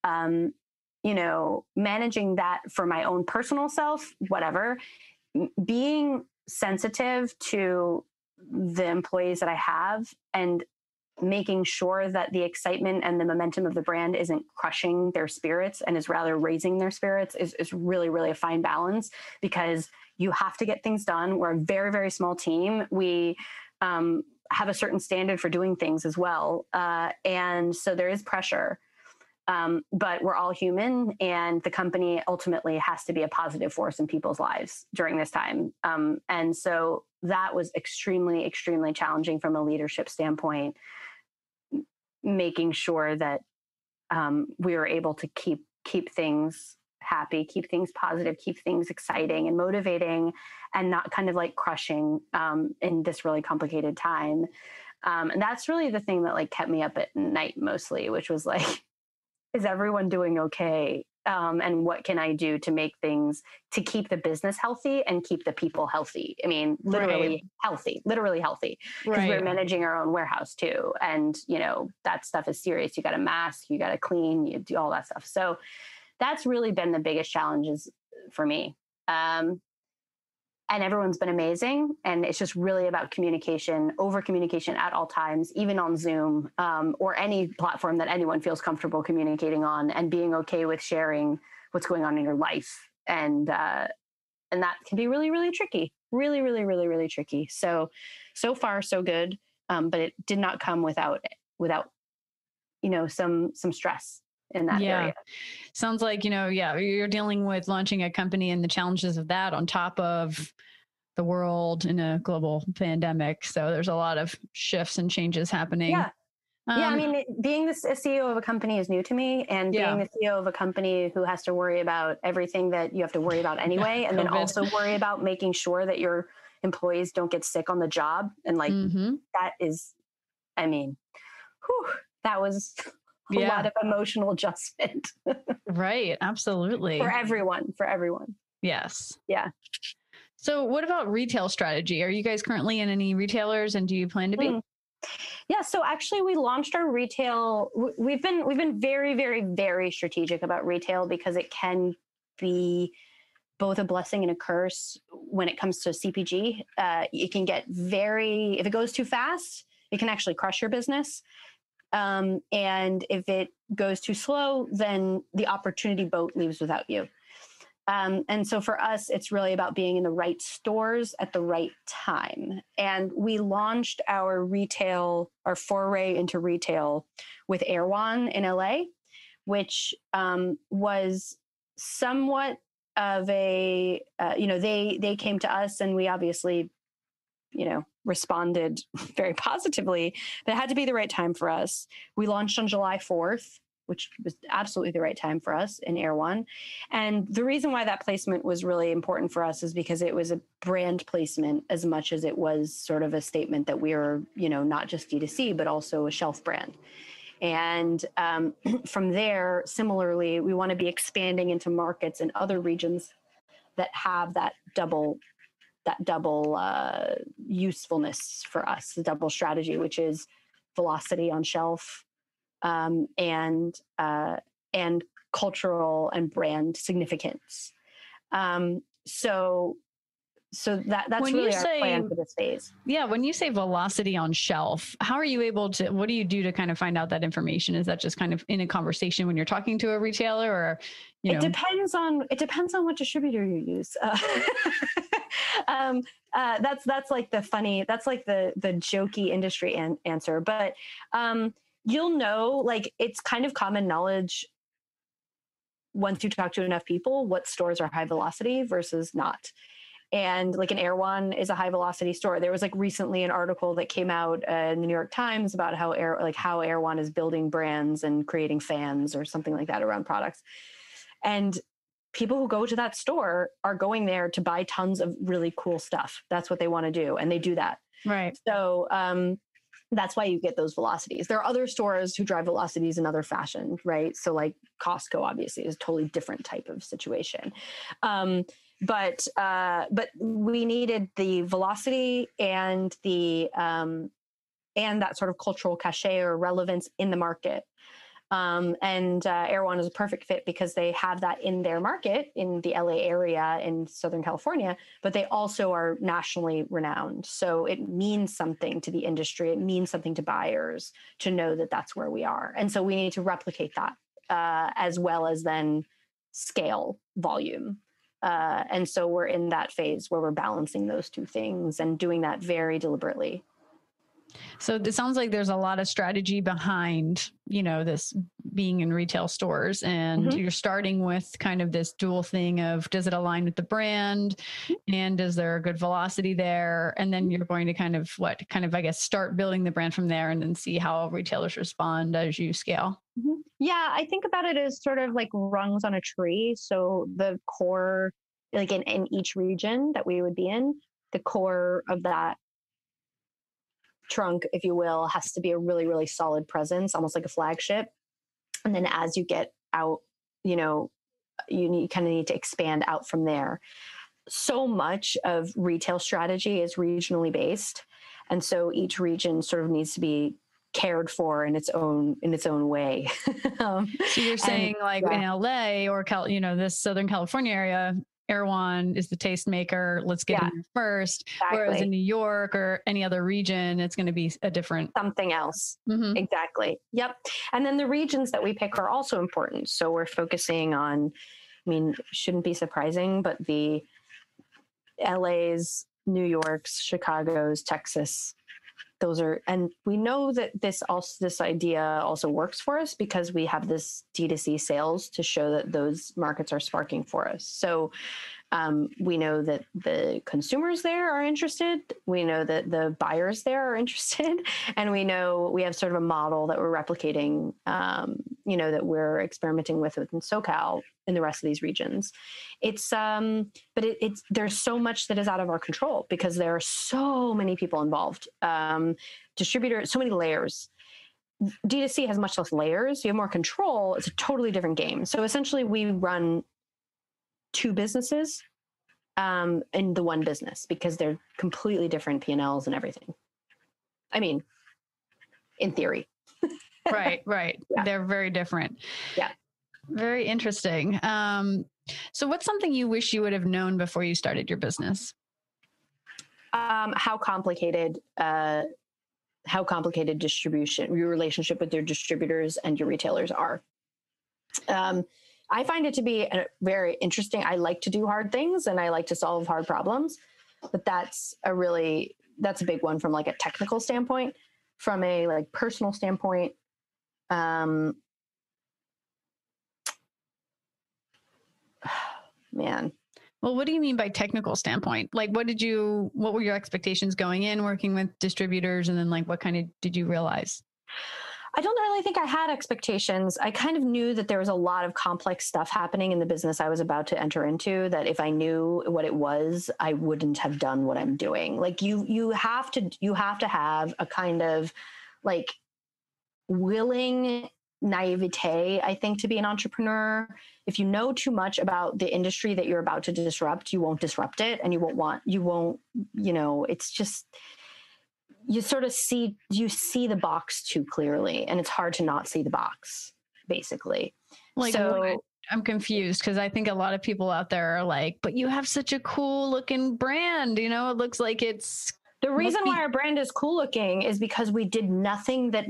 Speaker 2: um, you know, managing that for my own personal self, whatever, being sensitive to the employees that I have and making sure that the excitement and the momentum of the brand isn't crushing their spirits and is rather raising their spirits is, is really, really a fine balance because you have to get things done. We're a very, very small team. We um, have a certain standard for doing things as well. Uh, and so there is pressure. Um, but we're all human, and the company ultimately has to be a positive force in people's lives during this time. Um, and so that was extremely, extremely challenging from a leadership standpoint, making sure that um, we were able to keep keep things happy, keep things positive, keep things exciting and motivating, and not kind of like crushing um, in this really complicated time. Um, and that's really the thing that like kept me up at night mostly, which was like is everyone doing okay? Um, and what can I do to make things to keep the business healthy and keep the people healthy? I mean, literally right. healthy, literally healthy, because right. we're managing our own warehouse too, and you know that stuff is serious. You got to mask, you got to clean, you do all that stuff. So that's really been the biggest challenges for me. Um, and everyone's been amazing. And it's just really about communication over communication at all times even on zoom um, or any platform that anyone feels comfortable communicating on and being okay with sharing what's going on in your life. And uh, and that can be really really tricky. Really really really really tricky. So so far so good. Um, but it did not come without without you know some some stress in that yeah. area.
Speaker 1: Sounds like, you know, yeah, you're dealing with launching a company and the challenges of that on top of the world in a global pandemic. So there's a lot of shifts and changes happening.
Speaker 2: Yeah. Um, yeah, I um, mean, it, being the CEO of a company is new to me, and being yeah. the CEO of a company who has to worry about everything that you have to worry about anyway, and then also worry about making sure that your employees don't get sick on the job, and like mm-hmm. that is, I mean, whew, that was yeah. lot of emotional adjustment.
Speaker 1: right. Absolutely.
Speaker 2: For everyone. For everyone.
Speaker 1: Yes.
Speaker 2: Yeah.
Speaker 1: So, what about retail strategy? Are you guys currently in any retailers, and do you plan to be? Mm.
Speaker 2: Yeah, so actually, we launched our retail. We've been we've been very, very, very strategic about retail because it can be both a blessing and a curse when it comes to CPG. Uh, it can get very if it goes too fast, it can actually crush your business. Um, and if it goes too slow, then the opportunity boat leaves without you. Um, and so for us, it's really about being in the right stores at the right time. And we launched our retail, our foray into retail with Erewhon in LA, which um, was somewhat of a, uh, you know, they they came to us and we obviously, you know, responded very positively. But it had to be the right time for us. We launched on July 4th which was absolutely the right time for us in Erewhon. And the reason why that placement was really important for us is because it was a brand placement as much as it was sort of a statement that we are, you know, not just D2C, but also a shelf brand. And um, from there, similarly, we want to be expanding into markets in other regions that have that double that double uh, usefulness for us, the double strategy, which is velocity on shelf um, and uh, and cultural and brand significance. Um, so so that that's
Speaker 1: When
Speaker 2: really
Speaker 1: you
Speaker 2: our
Speaker 1: say-
Speaker 2: plan for this phase.
Speaker 1: Yeah, when you say velocity on shelf, how are you able to what do you do to kind of find out that information? Is that just kind of in a conversation when you're talking to a retailer or you
Speaker 2: it
Speaker 1: know
Speaker 2: depends on it depends on what distributor you use. Uh, um, uh, that's that's like the funny that's like the the jokey industry an- answer, but um, you'll know like it's kind of common knowledge once you talk to enough people what stores are high velocity versus not. And like an Erewhon is a high velocity store. There was like recently an article that came out uh, in the New York Times about how Air like how Erewhon is building brands and creating fans or something like that around products. And people who go to that store are going there to buy tons of really cool stuff. That's what they want to do, and they do that.
Speaker 1: right.
Speaker 2: So um, that's why you get those velocities. There are other stores who drive velocities in other fashion, right? So like Costco, obviously, is a totally different type of situation. Um, but uh, but we needed the velocity and the um, and that sort of cultural cachet or relevance in the market. Um, and uh, Erewhon is a perfect fit because they have that in their market in the LA area in Southern California, but they also are nationally renowned. So it means something to the industry. It means something to buyers to know that that's where we are. And so we need to replicate that uh, as well as then scale volume. Uh, and so we're in that phase where we're balancing those two things and doing that very deliberately.
Speaker 1: So it sounds like there's a lot of strategy behind, you know, this being in retail stores and
Speaker 2: Mhm.
Speaker 1: you're starting with kind of this dual thing of does it align with the brand and is there a good velocity there and then you're going to kind of what kind of I guess start building the brand from there and then see how retailers respond as you scale.
Speaker 2: Yeah, I think about it as sort of like rungs on a tree. So the core, like in, in each region that we would be in, the core of that trunk, if you will, has to be a really, really solid presence, almost like a flagship. And then as you get out, you know, you need kind of need to expand out from there. So much of retail strategy is regionally based. And so each region sort of needs to be cared for in its own in its own way. um,
Speaker 1: So you're saying like in. LA or Cal, you know, this Southern California area, Erewhon is the tastemaker. Let's get
Speaker 2: Yeah.
Speaker 1: in first. Whereas in New York or any other region, it's going to be a different.
Speaker 2: something else.
Speaker 1: Mhm.
Speaker 2: Exactly. Yep. And then the regions that we pick are also important. So we're focusing on, I mean, shouldn't be surprising, but the LA's, New York's, Chicago's, Texas. Those are, and we know that this also this idea also works for us because we have this D2C sales to show that those markets are sparking for us. So um, we know that the consumers there are interested. We know that the buyers there are interested, and we know we have sort of a model that we're replicating. Um, you know that we're experimenting with within SoCal in the rest of these regions. It's um, but it, it's there's so much that is out of our control because there are so many people involved. Um, distributor, so many layers. D2C has much less layers. You have more control. It's a totally different game. So essentially, we run two businesses um, in the one business because they're completely different P&Ls and everything. I mean, in theory.
Speaker 1: right, right.
Speaker 2: Yeah.
Speaker 1: They're very different.
Speaker 2: Yeah.
Speaker 1: Very interesting. Um, so, what's something you wish you would have known before you started your business?
Speaker 2: Um, how complicated uh, how complicated distribution your relationship with your distributors and your retailers are. Um, I find it to be a very interesting. I like to do hard things and I like to solve hard problems, but that's a really that's a big one from like a technical standpoint. From a like personal standpoint, um, man,
Speaker 1: Well, what do you mean by technical standpoint? Like, what did you, what were your expectations going in working with distributors? And then, like, what kind of did you realize?
Speaker 2: I don't really think I had expectations. I kind of knew that there was a lot of complex stuff happening in the business I was about to enter into that if I knew what it was, I wouldn't have done what I'm doing. Like you you have to you have to have a kind of like willing naivete, I think, to be an entrepreneur. If you know too much about the industry that you're about to disrupt, you won't disrupt it and you won't want you won't, you know, it's just you sort of see you see the box too clearly and it's hard to not see the box basically
Speaker 1: Like,
Speaker 2: so
Speaker 1: I'm confused because I think a lot of people out there are like, but you have such a cool looking brand. You know, it looks like it's
Speaker 2: the reason why our brand is cool looking is because we did nothing that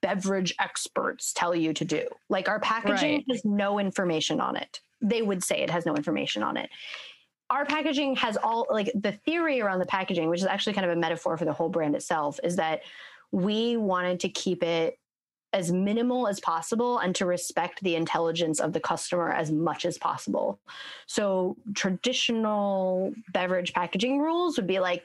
Speaker 2: beverage experts tell you to do. Like our packaging right. has no information on it. They would say it has no information on it. Our packaging has all like the theory around the packaging, which is actually kind of a metaphor for the whole brand itself, is that we wanted to keep it as minimal as possible and to respect the intelligence of the customer as much as possible. So traditional beverage packaging rules would be like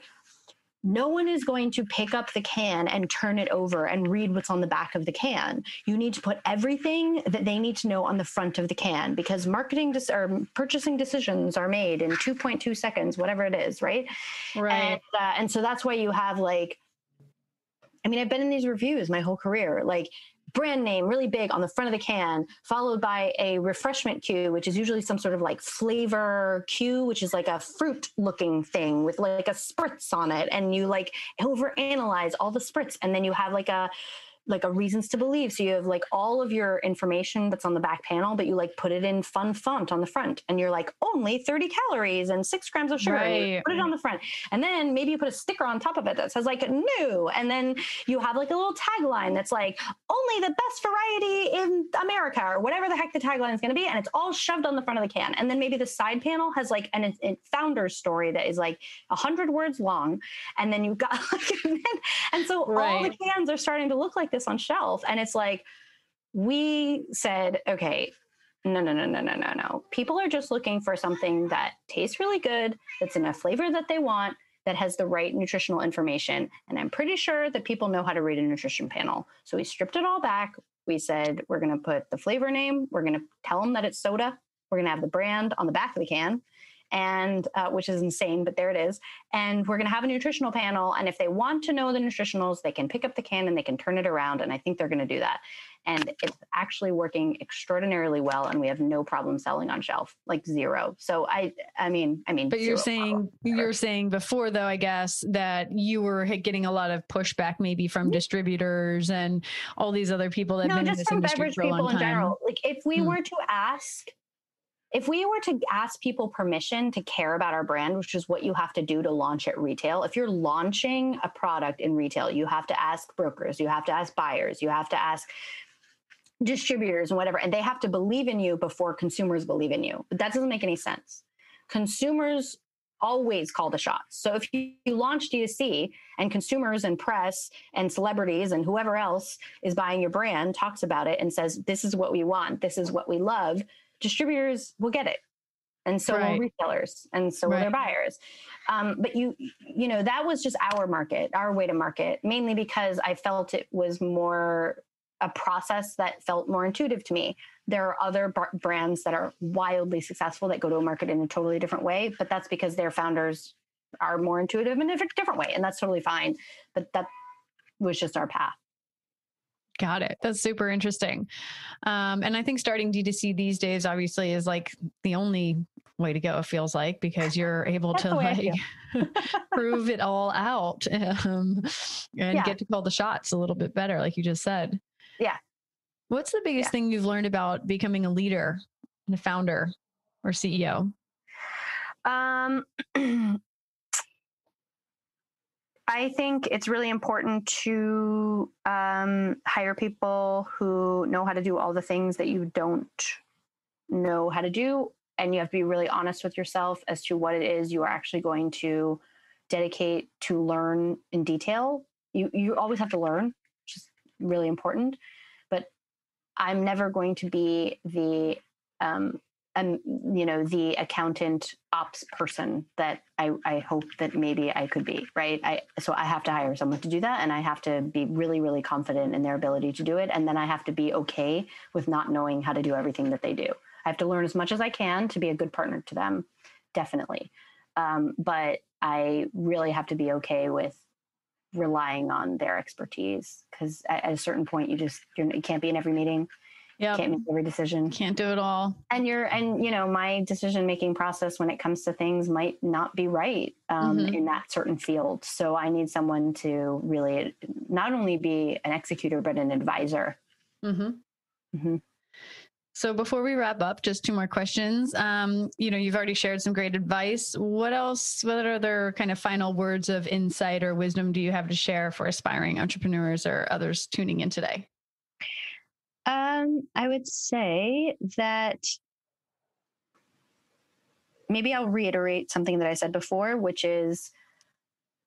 Speaker 2: no one is going to pick up the can and turn it over and read what's on the back of the can. You need to put everything that they need to know on the front of the can because marketing dis- or purchasing decisions are made in 2.2 seconds, whatever it is, right?
Speaker 1: Right.
Speaker 2: And, uh, and so that's why you have like, I mean, I've been in these reviews my whole career. Like, brand name really big on the front of the can, followed by a refreshment cue, which is usually some sort of like flavor cue, which is like a fruit looking thing with like a spritz on it. And you like over analyze all the spritz. And then you have like a like a reasons to believe. So you have like all of your information that's on the back panel, but you like put it in fun font on the front, and you're like only 30 calories and six grams of sugar. Right. put it on the front, and then maybe you put a sticker on top of it that says like new, and then you have like a little tagline that's like only the best variety in America or whatever the heck the tagline is going to be, and it's all shoved on the front of the can. And then maybe the side panel has like an, a founder's story that is like a hundred words long, and then you've got like, and, then, and so right. all the cans are starting to look like this on shelf. And it's like, we said, okay, no, no, no, no, no, no, no. People are just looking for something that tastes really good, that's in a flavor that they want, that has the right nutritional information. And I'm pretty sure that people know how to read a nutrition panel. So we stripped it all back. We said, we're going to put the flavor name, we're going to tell them that it's soda, we're going to have the brand on the back of the can and uh, which is insane, but there it is. And we're going to have a nutritional panel. And if they want to know the nutritionals, they can pick up the can and they can turn it around. And I think they're going to do that. And it's actually working extraordinarily well. And we have no problem selling on shelf, like zero. So I, I mean, I mean,
Speaker 1: but you're saying you're saying before though, I guess that you were getting a lot of pushback maybe from mm-hmm. distributors and all these other people that
Speaker 2: no, been just in this from beverage people in general. Like if we hmm. were to ask if we were to ask people permission to care about our brand, which is what you have to do to launch at retail, if you're launching a product in retail, you have to ask brokers, you have to ask buyers, you have to ask distributors and whatever, and they have to believe in you before consumers believe in you. But that doesn't make any sense. Consumers always call the shots. So if you, launch D2C and consumers and press and celebrities and whoever else is buying your brand talks about it and says, this is what we want, this is what we love, distributors will get it. And so right. will retailers and so right. will their buyers. Um, but you you know that was just our market our way to market mainly because i felt it was more a process that felt more intuitive to me. There are other b- brands that are wildly successful that go to a market in a totally different way but that's because their founders are more intuitive in a different way and that's totally fine. But that was just our path
Speaker 1: Got it. That's super interesting. Um, and I think starting D2C these days obviously is like the only way to go, it feels like, because you're able to like prove it all out um, and yeah. get to call the shots a little bit better, like you just said.
Speaker 2: Yeah.
Speaker 1: What's the biggest yeah. thing you've learned about becoming a leader and a founder or CEO?
Speaker 2: Um, I think it's really important to um, hire people who know how to do all the things that you don't know how to do. And you have to be really honest with yourself as to what it is you are actually going to dedicate to learn in detail. You, you always have to learn, which is really important. But I'm never going to be the um, um, you know, the accountant ops person that I, I hope that maybe I could be, right? I so I have to hire someone to do that, and I have to be really, really confident in their ability to do it, and then I have to be okay with not knowing how to do everything that they do. I have to learn as much as I can to be a good partner to them, definitely. Um, but I really have to be okay with relying on their expertise because at, at, a certain point, you just you can't be in every meeting Can't make every decision.
Speaker 1: Can't do it all.
Speaker 2: And you're, and you know, my decision making process when it comes to things might not be right um, mm-hmm. in that certain field. So I need someone to really not only be an executor but an advisor.
Speaker 1: Mm-hmm. Mm-hmm. So before we wrap up, just two more questions. Um, you know, you've already shared some great advice. What else? What other kind of final words of insight or wisdom do you have to share for aspiring entrepreneurs or others tuning in today?
Speaker 2: Um, I would say that maybe I'll reiterate something that I said before, which is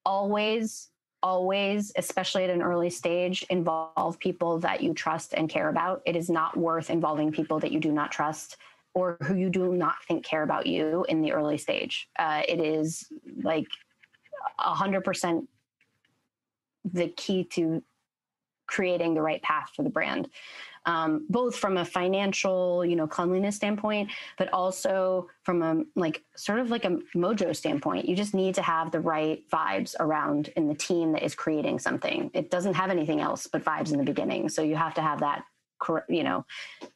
Speaker 2: always always, especially at an early stage, involve people that you trust and care about. It is not worth involving people that you do not trust or who you do not think care about you in the early stage. Uh, it is like a hundred percent the key to creating the right path for the brand um, both from a financial, you know, cleanliness standpoint, but also from a like sort of like a mojo standpoint. You just need to have the right vibes around in the team that is creating something. It doesn't have anything else but vibes in the beginning, so you have to have that you know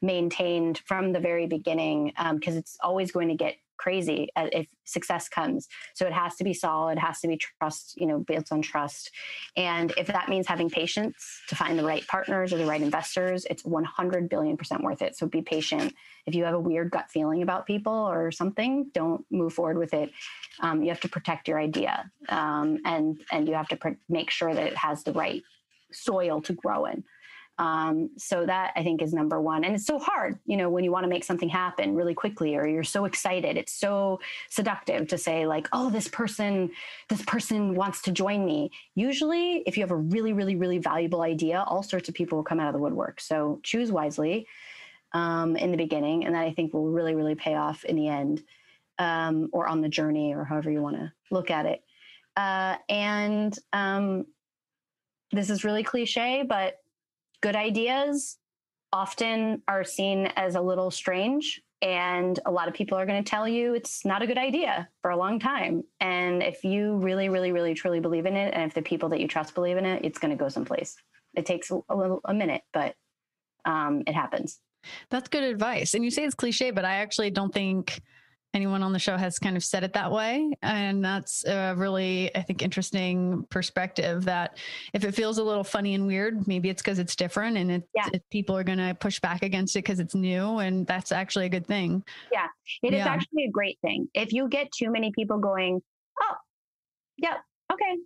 Speaker 2: maintained from the very beginning because um, it's always going to get crazy if success comes. So it has to be solid, has to be trust, you know, built on trust. And if that means having patience to find the right partners or the right investors, it's 100 billion percent worth it. So be patient. If you have a weird gut feeling about people or something, don't move forward with it. Um, you have to protect your idea, um, and and you have to pr- make sure that it has the right soil to grow in. Um, so that I think is number one. And it's so hard, you know, when you want to make something happen really quickly or you're so excited. It's so seductive to say, like, oh, this person, this person wants to join me. Usually, if you have a really, really, really valuable idea, all sorts of people will come out of the woodwork. So choose wisely um, in the beginning. And that I think will really, really pay off in the end um, or on the journey or however you want to look at it. Uh, and um, this is really cliche, but good ideas often are seen as a little strange and a lot of people are going to tell you it's not a good idea for a long time. And if you really really really truly believe in it and if the people that you trust believe in it it's going to go someplace. It takes a little a minute but um, it happens.
Speaker 1: That's good advice. And you say it's cliche but i actually don't think anyone on the show has kind of said it that way. And that's a really, I think, interesting perspective that if it feels a little funny and weird, maybe it's because it's different and it, yeah. it, people are going to push back against it because it's new. And that's actually a good thing.
Speaker 2: Yeah, it yeah. is actually a great thing. If you get too many people going, oh, yeah, okay,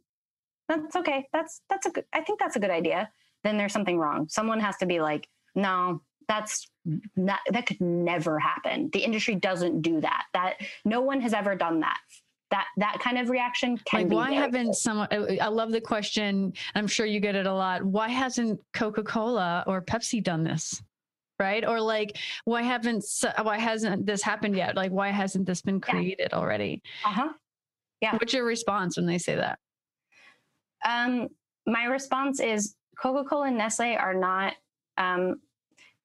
Speaker 2: that's okay. That's, that's a good, I think that's a good idea. Then there's something wrong. Someone has to be like, no, that's not, that could never happen. The industry doesn't do that. That no one has ever done that. That that kind of reaction can
Speaker 1: like why haven't someone I love the question. I'm sure you get it a lot. Why hasn't Coca-Cola or Pepsi done this? Right? Or like why haven't why hasn't this happened yet? Like why hasn't this been created yeah. already?
Speaker 2: Uh-huh. Yeah.
Speaker 1: What's your response when they say that?
Speaker 2: Um my response is Coca-Cola and Nestle are not um,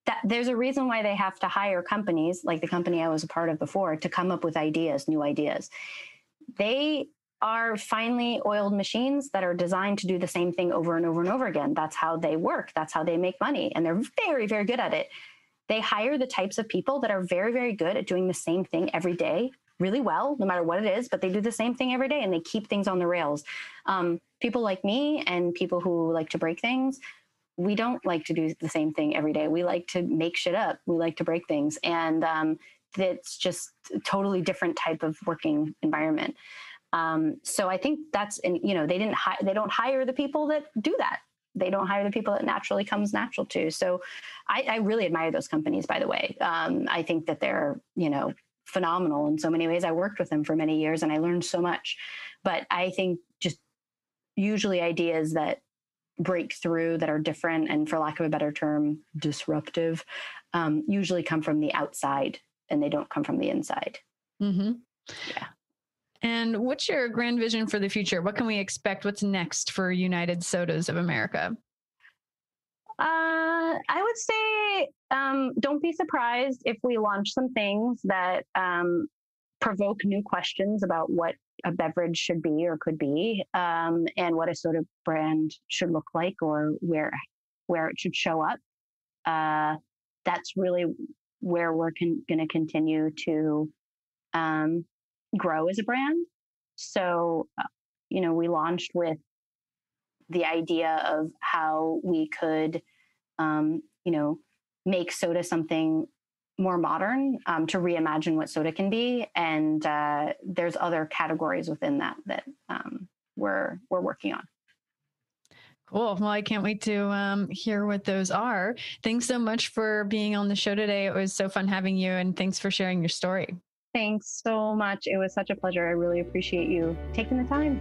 Speaker 2: that there's a reason why they have to hire companies like the company I was a part of before to come up with ideas, new ideas. They are finely oiled machines that are designed to do the same thing over and over and over again. That's how they work. That's how they make money. And they're very, very good at it. They hire the types of people that are very, very good at doing the same thing every day really well, no matter what it is, but they do the same thing every day and they keep things on the rails. Um, people like me and people who like to break things we don't like to do the same thing every day. We like to make shit up. We like to break things. And um, it's just a totally different type of working environment. Um, so I think that's, you know, they didn't, hi- they don't hire the people that do that. They don't hire the people that naturally comes natural to. So I, I really admire those companies, by the way. Um, I think that they're, you know, phenomenal in so many ways. I worked with them for many years and I learned so much. But I think just usually ideas that break through that are different and for lack of a better term disruptive um, usually come from the outside and they don't come from the inside.
Speaker 1: Mm-hmm. yeah. And what's your grand vision for the future? What can we expect? What's next for united sodas of america?
Speaker 2: Uh, I would say um, don't be surprised if we launch some things that um, provoke new questions about what a beverage should be or could be, um, and what a soda brand should look like or where where it should show up. Uh, that's really where we're con- going to continue to um, grow as a brand. So, uh, you know, we launched with the idea of how we could, um, you know, make soda something more modern um, to reimagine what soda can be. And uh, there's other categories within that that um, we're we're working on.
Speaker 1: Cool. Well, I can't wait to um, hear what those are. Thanks so much for being on the show today. It was so fun having you, and thanks for sharing your story.
Speaker 2: Thanks so much. It was such a pleasure. I really appreciate you taking the time.